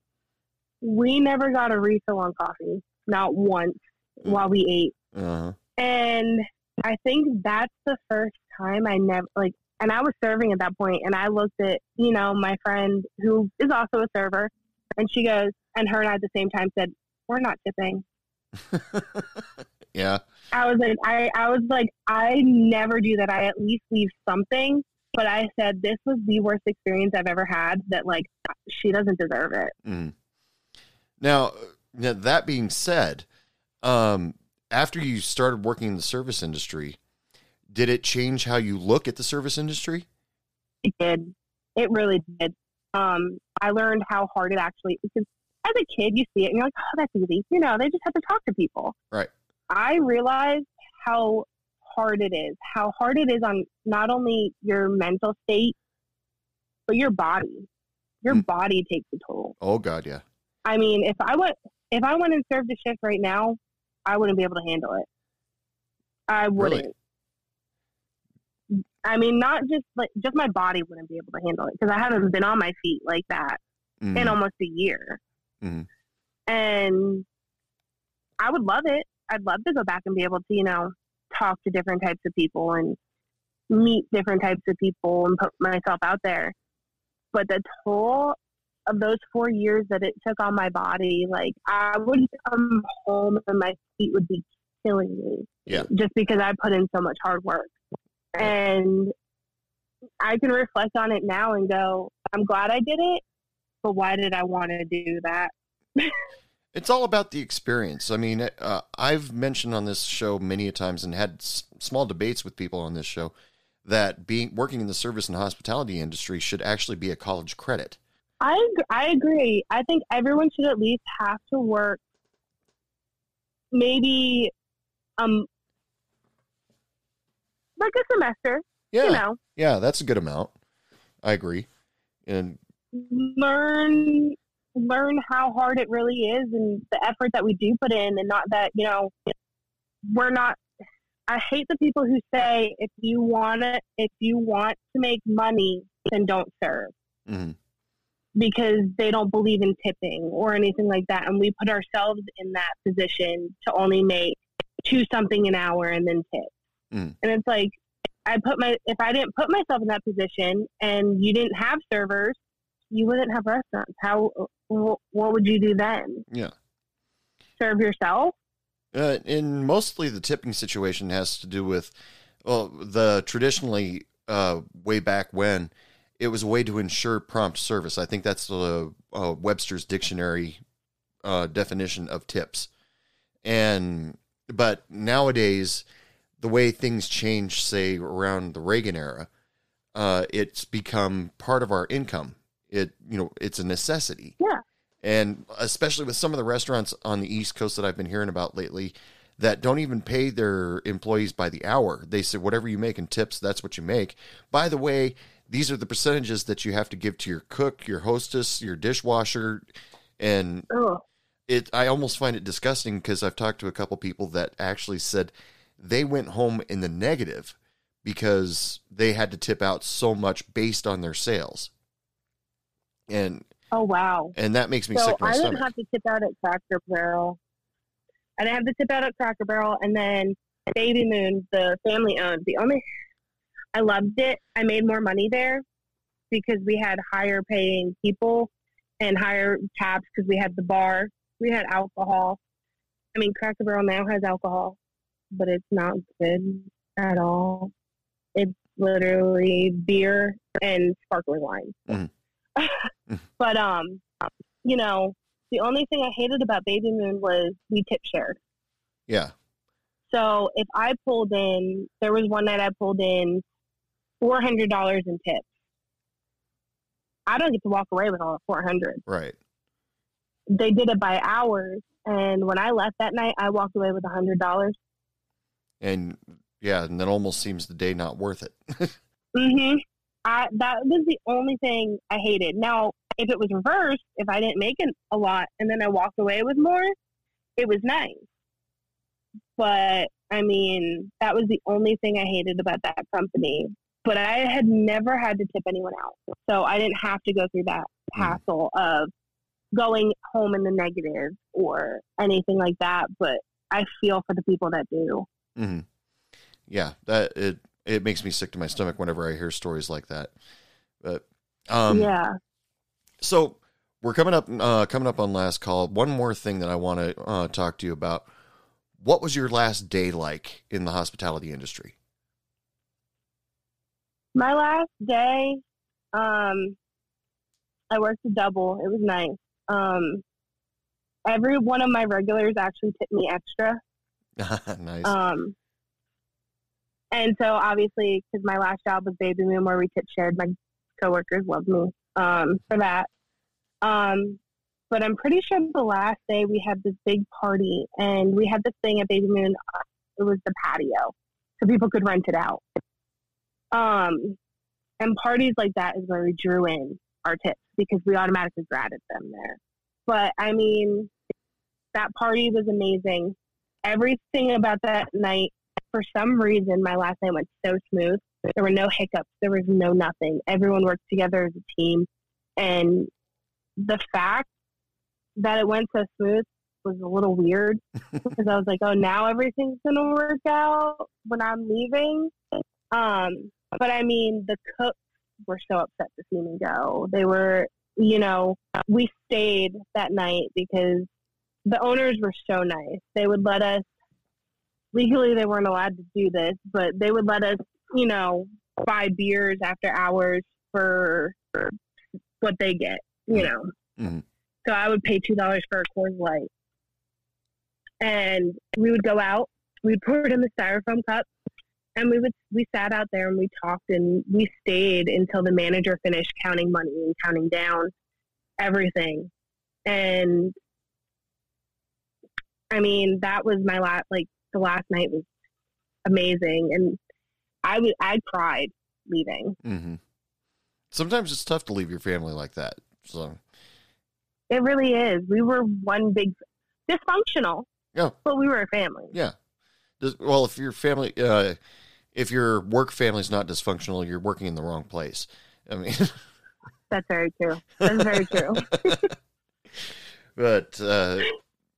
we never got a refill on coffee, not once Mm. while we ate. Uh-huh. And I think that's the first time I never like. And I was serving at that point, and I looked at you know my friend who is also a server, and she goes, and her and I at the same time said, "We're not tipping." yeah. I was like, I, I was like, I never do that. I at least leave something. But I said this was the worst experience I've ever had. That like she doesn't deserve it. Mm. Now, now, that being said, um, after you started working in the service industry, did it change how you look at the service industry? It did. It really did. Um, I learned how hard it actually because as a kid you see it and you're like, oh, that's easy. You know, they just have to talk to people. Right. I realized how hard it is, how hard it is on not only your mental state, but your body. Your Mm. body takes a toll. Oh God, yeah. I mean, if I went if I went and served a shift right now, I wouldn't be able to handle it. I wouldn't. I mean, not just like just my body wouldn't be able to handle it because I haven't been on my feet like that Mhm. in almost a year. Mhm. And I would love it. I'd love to go back and be able to, you know, talk to different types of people and meet different types of people and put myself out there. But the toll of those four years that it took on my body, like I would come home and my feet would be killing me. Yeah. Just because I put in so much hard work. And I can reflect on it now and go, I'm glad I did it, but why did I want to do that? It's all about the experience. I mean, uh, I've mentioned on this show many a times and had s- small debates with people on this show that being working in the service and hospitality industry should actually be a college credit. I I agree. I think everyone should at least have to work maybe um like a semester, Yeah, you know, yeah, that's a good amount. I agree. And learn learn how hard it really is and the effort that we do put in and not that, you know, we're not I hate the people who say if you want to if you want to make money then don't serve. mhm, because they don't believe in tipping or anything like that. And we put ourselves in that position to only make two something an hour and then tip. Mm. And it's like, I put my, if I didn't put myself in that position and you didn't have servers, you wouldn't have restaurants. How, what would you do then? yeah. Serve yourself? Uh, and mostly the tipping situation has to do with, well, the traditionally uh, way back when it was a way to ensure prompt service. I think that's the uh, Webster's dictionary uh, definition of tips. And but nowadays, the way things change, say around the Reagan era, uh, it's become part of our income. It you know it's a necessity. Yeah. And especially with some of the restaurants on the East Coast that I've been hearing about lately that don't even pay their employees by the hour. They say whatever you make in tips, that's what you make. By the way, these are the percentages that you have to give to your cook, your hostess, your dishwasher, and Ugh. it I almost find it disgusting because I've talked to a couple people that actually said they went home in the negative because they had to tip out so much based on their sales. And Oh, wow. and that makes me So sick I didn't stomach. have to tip out at Cracker Barrel. I didn't have to tip out at Cracker Barrel, and then Baby Moon, the family owned. The only I loved it. I made more money there because we had higher paying people and higher tabs because we had the bar. We had alcohol. I mean, Cracker Barrel now has alcohol, but it's not good at all. It's literally beer and sparkling wine. Mhm. but um, you know, the only thing I hated about Baby Moon was we tip shared. yeah. So if I pulled in, there was one night I pulled in four hundred dollars in tips. I don't get to walk away with all four hundred. Right. They did it by hours, and when I left that night, I walked away with a hundred dollars. And yeah, and that almost seems the day not worth it. Mm-hmm. I that was the only thing I hated. Now, if it was reversed, if I didn't make it a lot and then I walked away with more, it was nice. But I mean, that was the only thing I hated about that company. but I had never had to tip anyone out. So I didn't have to go through that Mm. hassle of going home in the negative or anything like that. But I feel for the people that do. hmm Yeah, that it it makes me sick to my stomach whenever I hear stories like that. But um, yeah. So we're coming up uh, coming up on last call. One more thing that I want to uh, talk to you about. What was your last day like in the hospitality industry? My last day, um, I worked a double. It was nice. Um, every one of my regulars actually tipped me extra. nice. Um, and so obviously, because my last job was Baby Moon, where we tip shared, my coworkers loved me um, for that. Um, but I'm pretty sure the last day we had this big party, and we had this thing at Baby Moon. uh, It was the patio, so people could rent it out. Um, and parties like that is where we drew in our tips because we automatically graded them there. But I mean, that party was amazing. Everything about that night, for some reason, my last night went so smooth. There were no hiccups. There was no nothing. Everyone worked together as a team. And the fact that it went so smooth was a little weird because I was like, oh, now everything's going to work out when I'm leaving. Um, but I mean, the cooks were so upset to see me go. They were, you know, we stayed that night because the owners were so nice. They would let us, legally, they weren't allowed to do this, but they would let us, you know, buy beers after hours for, for what they get, you know. Mhm. So I would pay $2 for a Coors Light. And we would go out, we'd pour it in the styrofoam cup, and we would we sat out there and we talked and we stayed until the manager finished counting money and counting down everything and i mean that was my last like the last night was amazing and i was i cried leaving. Hmm Sometimes it's tough to leave your family like that. So. It really is. We were one big dysfunctional yeah, but we were a family. Yeah. Does- Well, if your family, uh, if your work family's not dysfunctional, you're working in the wrong place. I mean, that's very true. That's very true. But uh,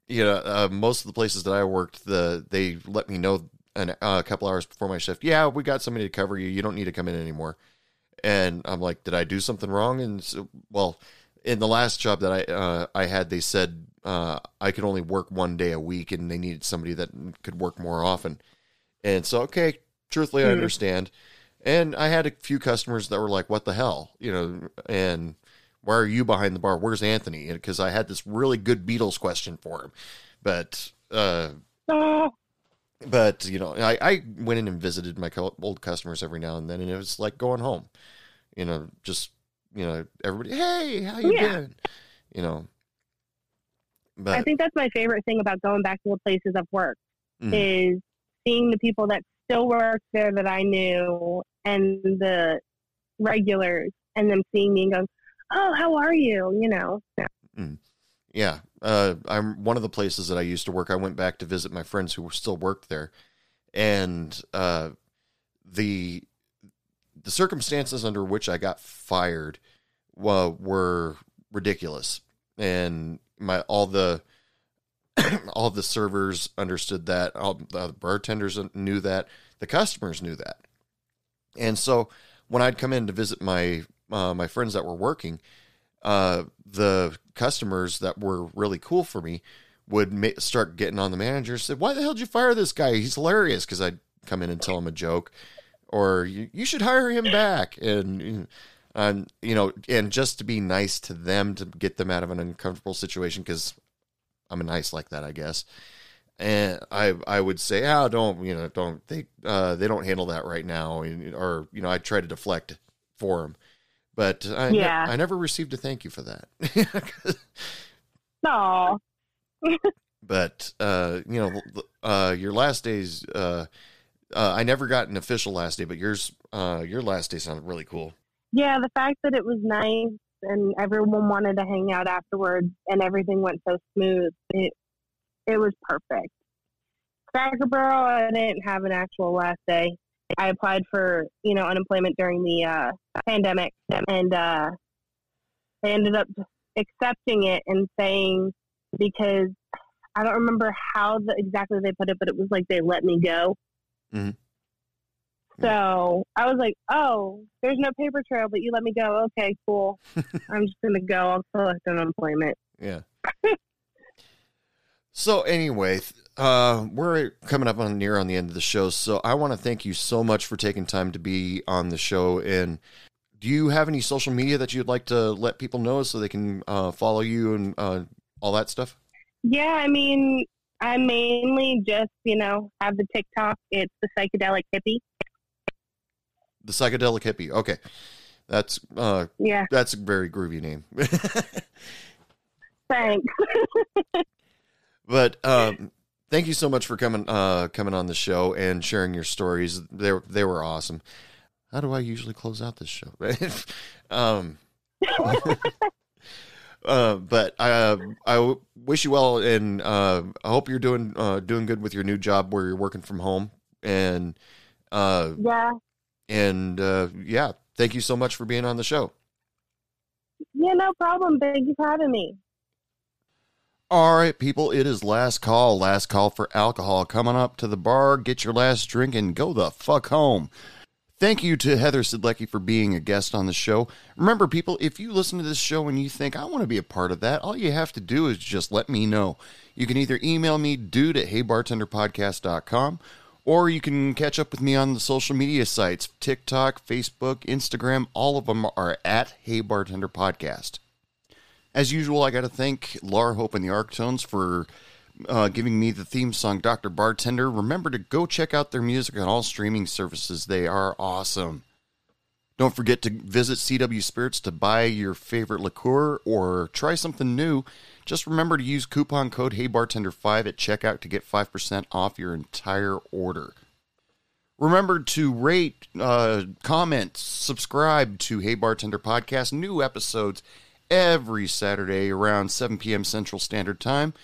you know, uh, most of the places that I worked, the they let me know an, uh, a couple hours before my shift. Yeah, we got somebody to cover you. You don't need to come in anymore. And I'm like, did I do something wrong? And so, well, in the last job that I uh, I had, they said uh, I could only work one day a week, and they needed somebody that could work more often. And so, okay, truthfully, I Hmm. understand. And I had a few customers that were like, "What the hell?" You know, and why are you behind the bar? Where's Anthony? Because I had this really good Beatles question for him, but uh, oh, but you know, I, I went in and visited my co- old customers every now and then, and it was like going home. You know, just you know, everybody, hey, how you Yeah. been? You know, but i think that's my favorite thing about going back to the places i've worked Mhm. is seeing the people that still work there that I knew and the regulars and them seeing me and going, Oh, how are you? You know. yeah, uh, I'm one of the places that I used to work. I went back to visit my friends who still worked there, and uh, the the circumstances under which I got fired uh, were ridiculous, and my all the all the servers understood that, all the bartenders knew that, the customers knew that, and so when I'd come in to visit my uh, my friends that were working, uh, the customers that were really cool for me would ma- start getting on the manager. Said, "Why the hell did you fire this guy? He's hilarious." Because I'd come in and tell him a joke, or you, should hire him back, and um, you know, and just to be nice to them to get them out of an uncomfortable situation because I'm a nice like that, I guess. And I I would say, oh, don't you know, don't they uh, they don't handle that right now, or you know, I try to deflect for them, but I ne- I never received a thank you for that. No. but uh, you know, uh, your last days, uh, uh, I never got an official last day, but yours, uh, your last day sounded really cool. Yeah, the fact that it was nice and everyone wanted to hang out afterwards and everything went so smooth, it it was perfect. Cracker Barrel, I didn't have an actual last day. I applied for you know unemployment during the uh, pandemic, and uh, they ended up accepting it and saying because I don't remember how the, exactly they put it, but it was like they let me go. Mm-hmm. So I was like, "Oh, there's no paper trail, but you let me go. Okay, cool. I'm just gonna go. I'll collect unemployment." Yeah. so anyway, uh, we're coming up on near on the end of the show, so I want to thank you so much for taking time to be on the show. And do you have any social media that you'd like to let people know so they can uh, follow you and uh, all that stuff? Yeah, I mean, I mainly just you know have the TikTok. It's the psychedelic hippie. The psychedelic hippie. Okay, that's uh, Yeah, that's a very groovy name. thanks. But um, thank you so much for coming uh, coming on the show and sharing your stories. They were- they were awesome. How do I usually close out this show? um, uh, but I uh, I wish you well, and uh, I hope you're doing uh, doing good with your new job where you're working from home. And uh, yeah, and uh, yeah, thank you so much for being on the show. yeah, no problem. Thank you for having me. All right, people, it is last call. Last call for alcohol. Coming up to the bar, get your last drink and go the fuck home. Thank you to Heather Sidlecki for being a guest on the show. Remember, people, if you listen to this show and you think, I want to be a part of that, all you have to do is just let me know. You can either email me, dude at heybartenderpodcast.com, or you can catch up with me on the social media sites TikTok, Facebook, Instagram. All of them are at Hey Bartender Podcast. As usual, I got to thank Laura Hope and the Arctones for uh, giving me the theme song, Dr. Bartender. Remember to go check out their music on all streaming services. They are awesome. Don't forget to visit CW Spirits to buy your favorite liqueur or try something new. Just remember to use coupon code HeyBartender5 at checkout to get 5% off your entire order. Remember to rate, uh, comment, subscribe to Hey Bartender Podcast. New episodes every Saturday around 7 p.m. Central Standard Time.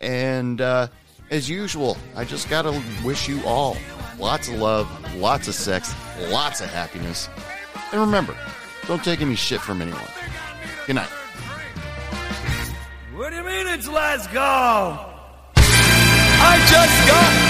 And uh, as usual, I just got to wish you all lots of love, lots of sex, lots of happiness. And remember, don't take any shit from anyone. Good night. What do you mean it's last call? I just